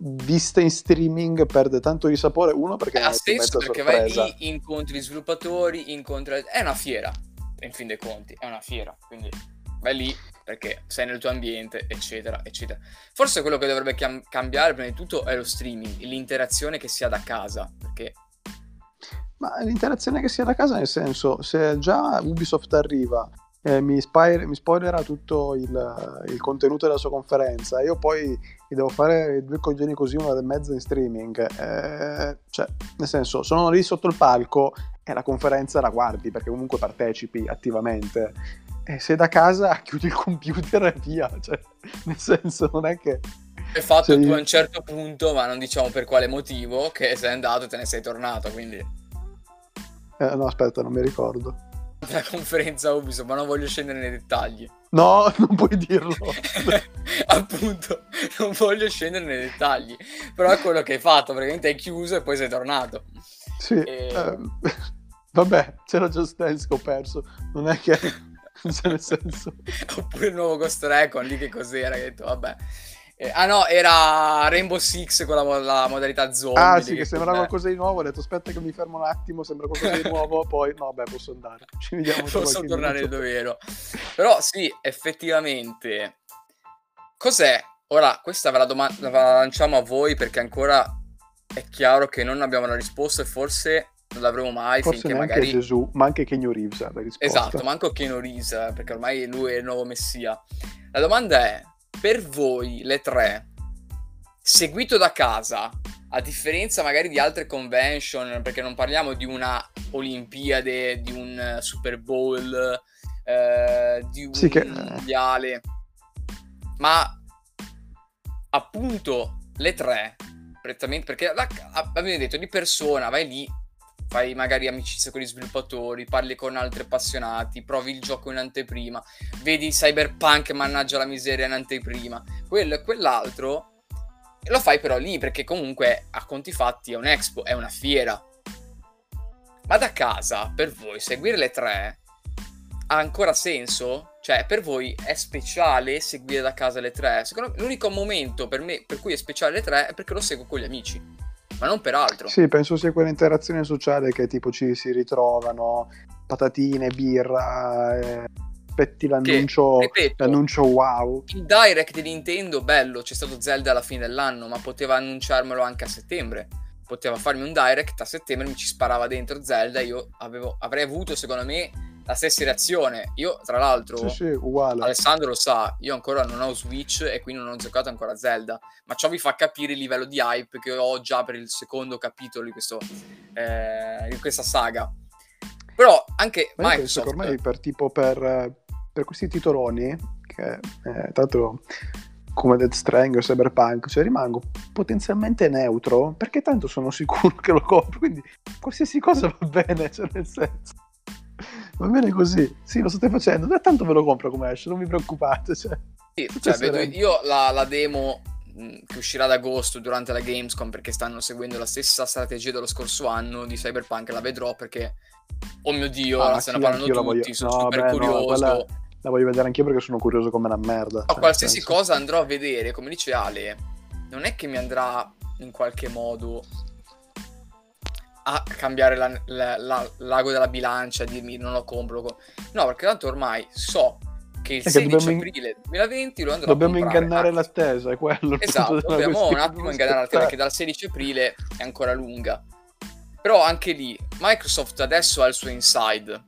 vista in streaming perde tanto di sapore uno perché ha senso perché sorpresa. vai lì incontri sviluppatori incontri è una fiera in fin dei conti è una fiera quindi vai lì perché sei nel tuo ambiente eccetera eccetera forse quello che dovrebbe cam- cambiare prima di tutto è lo streaming l'interazione che si ha da casa perché ma l'interazione che sia da casa, nel senso, se già Ubisoft arriva e mi, spy- mi spoilerà tutto il, il, contenuto della sua conferenza, io poi devo fare due coglioni così, una e mezza in streaming, eh, cioè, nel senso, sono lì sotto il palco e la conferenza la guardi perché comunque partecipi attivamente. E se da casa chiudi il computer e via, cioè, nel senso, non è che hai fatto sei... tu a un certo punto, ma non diciamo per quale motivo, che sei andato e te ne sei tornato, quindi... Eh, no, aspetta, non mi ricordo. la conferenza Ubisoft, ma non voglio scendere nei dettagli. No, non puoi dirlo. Appunto, non voglio scendere nei dettagli. Però è quello che hai fatto, praticamente hai chiuso e poi sei tornato. Sì, e... ehm, vabbè, c'era Just Dance che ho perso. Non è che... cioè, nel senso... Oppure il nuovo Ghost Recon, lì che cos'era? Che detto, vabbè... Eh, ah no, era Rainbow Six con la, la modalità zombie. Ah sì, che, che sembrava qualcosa di nuovo. Ho detto aspetta che mi fermo un attimo, sembra qualcosa di nuovo. poi no, beh, posso andare. Ci vediamo. Posso tornare minuto. vero. Però sì, effettivamente. Cos'è? Ora, questa ve la, doma- la lanciamo a voi perché ancora è chiaro che non abbiamo la risposta e forse non l'avremo mai forse finché magari Gesù, ma anche Kenyo Reeves la risposta. Esatto, ma anche Kenyo Reeves perché ormai lui è il nuovo messia. La domanda è per voi le tre, seguito da casa, a differenza magari di altre convention, perché non parliamo di una Olimpiade, di un Super Bowl, eh, di un sì che... mondiale, ma appunto le tre, prettamente perché la, abbiamo detto di persona, vai lì, fai magari amicizia con gli sviluppatori, parli con altri appassionati, provi il gioco in anteprima, vedi Cyberpunk, mannaggia la miseria in anteprima, quello e quell'altro, lo fai però lì perché comunque a conti fatti è un expo, è una fiera. Ma da casa, per voi, seguire le tre ha ancora senso? Cioè, per voi è speciale seguire da casa le tre? Secondo me l'unico momento per me per cui è speciale le tre è perché lo seguo con gli amici ma non per altro. Sì, penso sia quell'interazione sociale che tipo ci si ritrovano, patatine, birra, eh, aspetti l'annuncio, l'annuncio wow. Il direct di Nintendo, bello, c'è stato Zelda alla fine dell'anno, ma poteva annunciarmelo anche a settembre. Poteva farmi un direct a settembre, mi ci sparava dentro Zelda, io avevo, avrei avuto secondo me la stessa reazione. Io, tra l'altro, sì, sì, Alessandro lo sa, io ancora non ho Switch e quindi non ho giocato ancora a Zelda, ma ciò vi fa capire il livello di hype che ho già per il secondo capitolo di, questo, eh, di questa saga. Però anche ma Microsoft... Penso che ormai per, tipo per, per questi titoloni, che eh, tra l'altro come Dead Stranding o Cyberpunk, cioè rimango potenzialmente neutro perché tanto sono sicuro che lo compro, quindi qualsiasi cosa va bene, cioè nel senso va bene così. Sì, lo state facendo. Da tanto ve lo compro come esce, non vi preoccupate. Cioè, sì, cioè, vedo io la, la demo che uscirà ad agosto durante la Gamescom perché stanno seguendo la stessa strategia dello scorso anno di Cyberpunk. La vedrò perché, oh mio dio, ah, se sì, ne parlano tutti. Voglio... Sono no, super beh, curioso. No. La voglio vedere anch'io perché sono curioso come una merda. Cioè, qualsiasi cosa andrò a vedere, come dice Ale, non è che mi andrà in qualche modo a cambiare la, la, la, l'ago della bilancia, dirmi non lo compro. No, perché tanto ormai so che il 16 aprile 2020 lo andrò dobbiamo ingannare l'attesa, è quello. Esatto, dobbiamo un attimo ingannare l'attesa perché dal 16 aprile è ancora lunga. Però anche lì Microsoft adesso ha il suo inside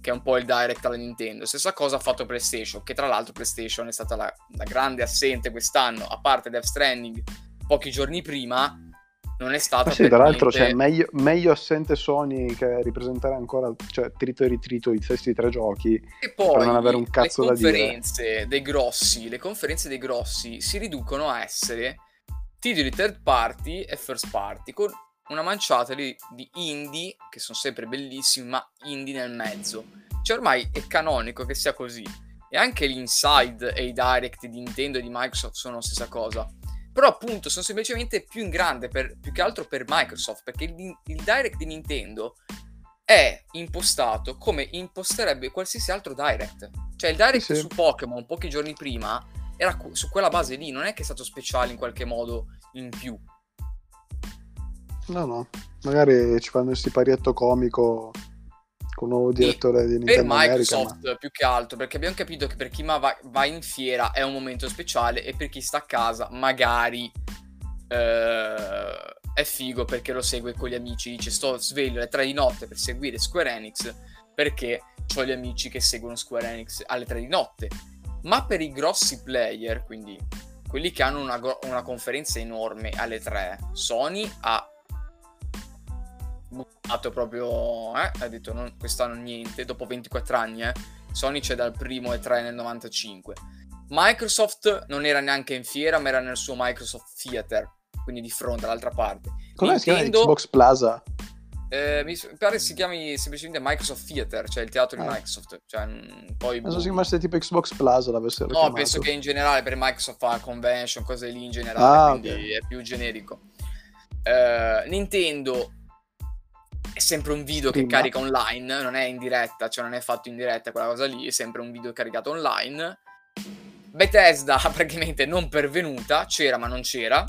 che è un po' il direct alla Nintendo. Stessa cosa ha fatto PlayStation, che tra l'altro PlayStation è stata la, la grande assente quest'anno, a parte Death Stranding pochi giorni prima non è stata. sì, tra l'altro cioè, meglio, meglio, assente Sony che ripresentare ancora cioè, trito e ritrito i stessi tre giochi e poi per non avere un cazzo da dire. Le conferenze dei grossi, le conferenze dei grossi si riducono a essere titoli third party e first party con una manciata di, di indie che sono sempre bellissimi, ma indie nel mezzo. Cioè ormai è canonico che sia così. E anche l'inside e i direct di Nintendo e di Microsoft sono la stessa cosa però appunto sono semplicemente più in grande, per, più che altro per Microsoft, perché il, il direct di Nintendo è impostato come imposterebbe qualsiasi altro direct. Cioè il direct sì. su Pokémon pochi giorni prima era su quella base lì, non è che è stato speciale in qualche modo in più. No, no, magari ci fanno il siparietto comico con un nuovo direttore di Nintendo per Microsoft America, ma... più che altro perché abbiamo capito che per chi va, va, in fiera è un momento speciale e per chi sta a casa magari eh, è figo perché lo segue con gli amici dice sto sveglio alle 3 di notte per seguire Square Enix perché ho gli amici che seguono Square Enix alle 3 di notte. Ma per i grossi player quindi quelli che hanno una, una conferenza enorme alle 3 Sony ha buttato proprio, eh? ha detto non, quest'anno niente, dopo 24 anni, eh? Sony c'è dal primo e 3 nel 95. Microsoft non era neanche in fiera, ma era nel suo Microsoft Theater, quindi di fronte, dall'altra parte. Come Nintendo... si chiama Xbox Plaza? Eh, mi pare si chiami semplicemente Microsoft Theater, cioè il teatro di ah. Microsoft. Cioè, poi, penso si chiamasse tipo Xbox Plaza l'avessero No, chiamato. penso che in generale per Microsoft fa convention, cose lì in generale, ah, quindi okay. è più generico. Eh, Nintendo è sempre un video Prima. che carica online, non è in diretta, cioè non è fatto in diretta quella cosa lì, è sempre un video caricato online. Bethesda praticamente non pervenuta, c'era ma non c'era.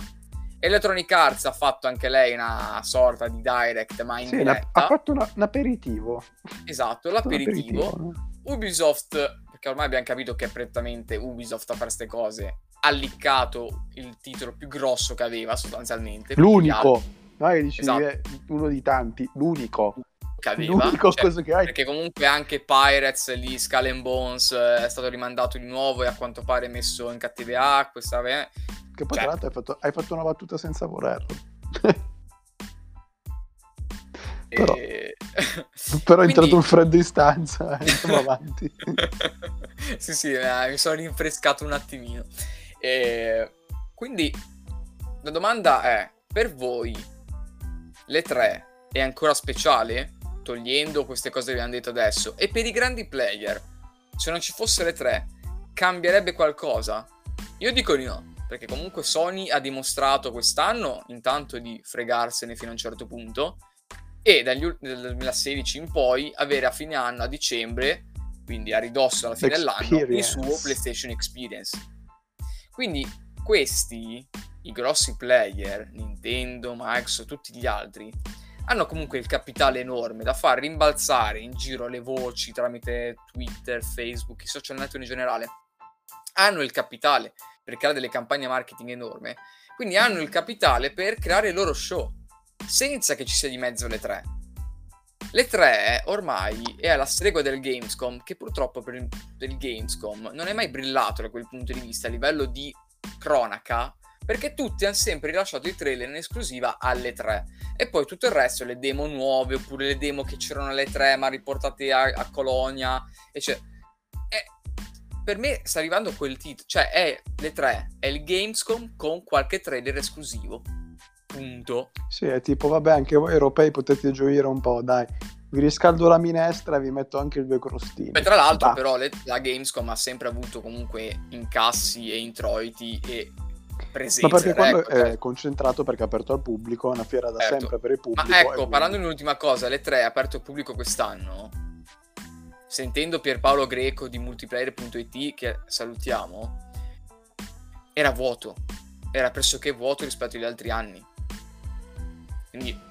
Electronic Arts ha fatto anche lei una sorta di direct, ma in sì, diretta. Ha fatto una, un aperitivo. Esatto, l'aperitivo. aperitivo. Ubisoft, perché ormai abbiamo capito che è prettamente Ubisoft a fare queste cose, ha liccato il titolo più grosso che aveva sostanzialmente. L'unico. Non è che dici esatto. uno di tanti, l'unico che aveva. L'unico cioè, cosa che hai. Perché comunque anche Pirates, lì Skull and Bones è stato rimandato di nuovo e a quanto pare messo in cattive acque. Stava... Che poi cioè... tra l'altro hai fatto, hai fatto una battuta senza volerlo. però, e... però è entrato un freddo in stanza e andiamo avanti. sì, sì, eh, mi sono rinfrescato un attimino. E... Quindi la domanda è, per voi le tre è ancora speciale? Togliendo queste cose che abbiamo detto adesso. E per i grandi player, se non ci fosse le tre, cambierebbe qualcosa? Io dico di no perché comunque Sony ha dimostrato quest'anno intanto di fregarsene fino a un certo punto e dagli, dal 2016 in poi avere a fine anno, a dicembre, quindi a ridosso alla fine dell'anno, il suo PlayStation Experience. Quindi questi, i grossi player, Nintendo, Microsoft, tutti gli altri, hanno comunque il capitale enorme da far rimbalzare in giro le voci tramite Twitter, Facebook, i social network in generale. Hanno il capitale per creare delle campagne marketing enorme, quindi hanno il capitale per creare il loro show, senza che ci sia di mezzo le tre. Le tre ormai è alla stregua del Gamescom, che purtroppo per il Gamescom non è mai brillato da quel punto di vista a livello di cronaca, perché tutti hanno sempre rilasciato i trailer in esclusiva alle tre. E poi tutto il resto, le demo nuove, oppure le demo che c'erano alle tre ma riportate a, a Colonia, eccetera per me sta arrivando quel titolo, cioè è le tre, è il Gamescom con qualche trailer esclusivo. Punto. Sì, è tipo, vabbè, anche voi europei potete gioire un po', dai. Vi riscaldo la minestra e vi metto anche il due crostini. E tra l'altro, bah. però, le, la Gamescom ha sempre avuto comunque incassi e introiti e presenza. Ma perché quello ecco, è cioè... concentrato perché è aperto al pubblico, è una fiera da certo. sempre per il pubblico. Ma ecco, parlando di un'ultima cosa, le tre è aperto al pubblico quest'anno sentendo Pierpaolo Greco di multiplayer.it, che salutiamo, era vuoto. Era pressoché vuoto rispetto agli altri anni. Quindi...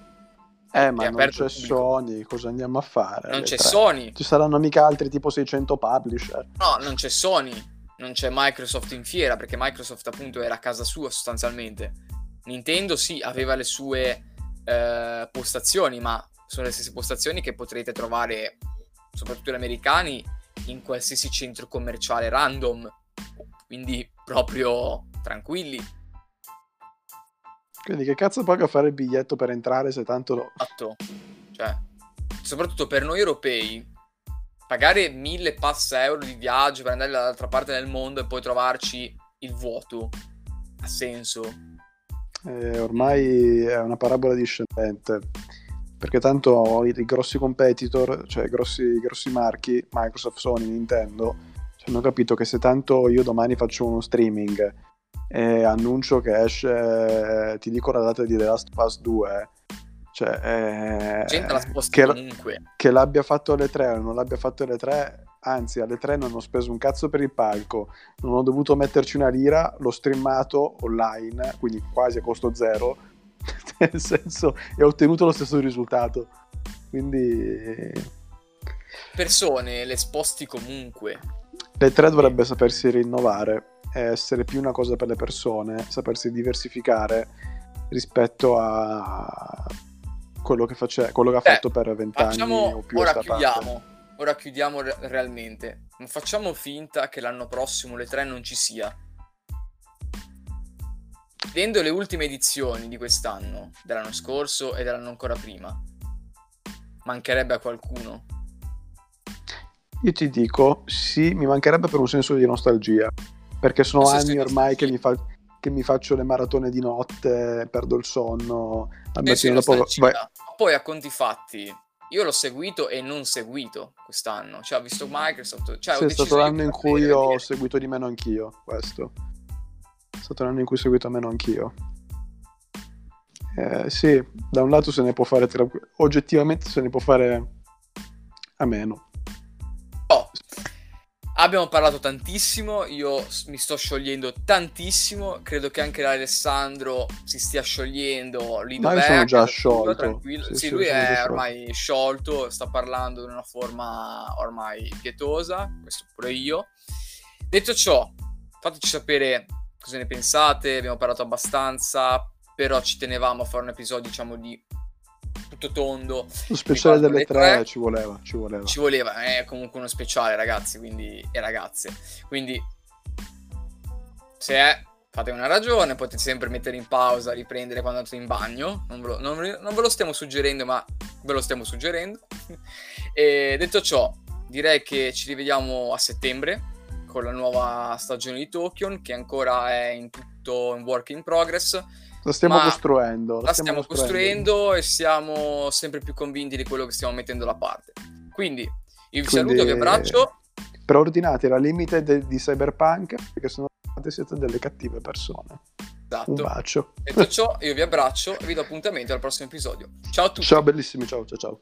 Eh, ma non c'è Sony, cosa andiamo a fare? Non c'è tre? Sony. Ci saranno mica altri tipo 600 publisher. No, non c'è Sony. Non c'è Microsoft in fiera, perché Microsoft appunto era a casa sua sostanzialmente. Nintendo sì, aveva le sue eh, postazioni, ma sono le stesse postazioni che potrete trovare soprattutto gli americani, in qualsiasi centro commerciale random. Quindi proprio tranquilli. Quindi che cazzo paga fare il biglietto per entrare se tanto lo... Esatto. Cioè, soprattutto per noi europei, pagare mille pass euro di viaggio per andare dall'altra parte del mondo e poi trovarci il vuoto ha senso? Eh, ormai è una parabola discendente perché tanto i, i grossi competitor, cioè i grossi, grossi marchi, Microsoft, Sony, Nintendo, hanno capito che se tanto io domani faccio uno streaming e annuncio che esce, ti dico la data di The Last Pass 2, cioè, eh, la che, comunque. che l'abbia fatto alle 3 o non l'abbia fatto alle 3, anzi alle 3 non ho speso un cazzo per il palco, non ho dovuto metterci una lira, l'ho streamato online, quindi quasi a costo zero, nel senso, e ho ottenuto lo stesso risultato. Quindi... Persone le sposti comunque. Le tre dovrebbe sapersi rinnovare, essere più una cosa per le persone, sapersi diversificare rispetto a quello che, face... quello che ha fatto per vent'anni o più. Ora chiudiamo. Parte. Ora chiudiamo re- realmente. Non facciamo finta che l'anno prossimo le tre non ci sia Vedendo le ultime edizioni di quest'anno, dell'anno scorso e dell'anno ancora prima, mancherebbe a qualcuno? Io ti dico, sì, mi mancherebbe per un senso di nostalgia, perché sono Questo anni ormai che mi, fa... che mi faccio le maratone di notte, perdo il sonno. Al eh sì, dopo, Poi a conti fatti, io l'ho seguito e non seguito quest'anno. Cioè, ho visto Microsoft. Cioè, sì, è stato l'anno in cui ho seguito di meno anch'io. Questo è stato l'anno in cui ho seguito meno anch'io. Eh, sì, da un lato se ne può fare tra... oggettivamente se ne può fare a meno. Abbiamo parlato tantissimo, io mi sto sciogliendo tantissimo, credo che anche l'Alessandro si stia sciogliendo lì dove sono già sciolto. Tranquillo. Sì, sì, sì lui è ormai sciolto, sta parlando in una forma ormai pietosa, questo pure io. Detto ciò, fateci sapere cosa ne pensate, abbiamo parlato abbastanza, però ci tenevamo a fare un episodio diciamo di tutto tondo. Lo speciale delle tre, tre, ci voleva ci voleva. Ci voleva è comunque uno speciale ragazzi quindi e ragazze. Quindi se è fate una ragione potete sempre mettere in pausa riprendere quando andate in bagno. Non ve, lo, non, non ve lo stiamo suggerendo ma ve lo stiamo suggerendo. E detto ciò direi che ci rivediamo a settembre con la nuova stagione di Tokyo che ancora è in tutto in work in progress la stiamo costruendo. La, la stiamo, stiamo costruendo e siamo sempre più convinti di quello che stiamo mettendo da parte. Quindi io vi Quindi, saluto, vi abbraccio. Preordinate la limited di Cyberpunk perché sono siete delle cattive persone. Esatto. Un bacio. Detto ciò, io vi abbraccio e vi do appuntamento al prossimo episodio. Ciao a tutti. Ciao bellissimi, ciao ciao ciao.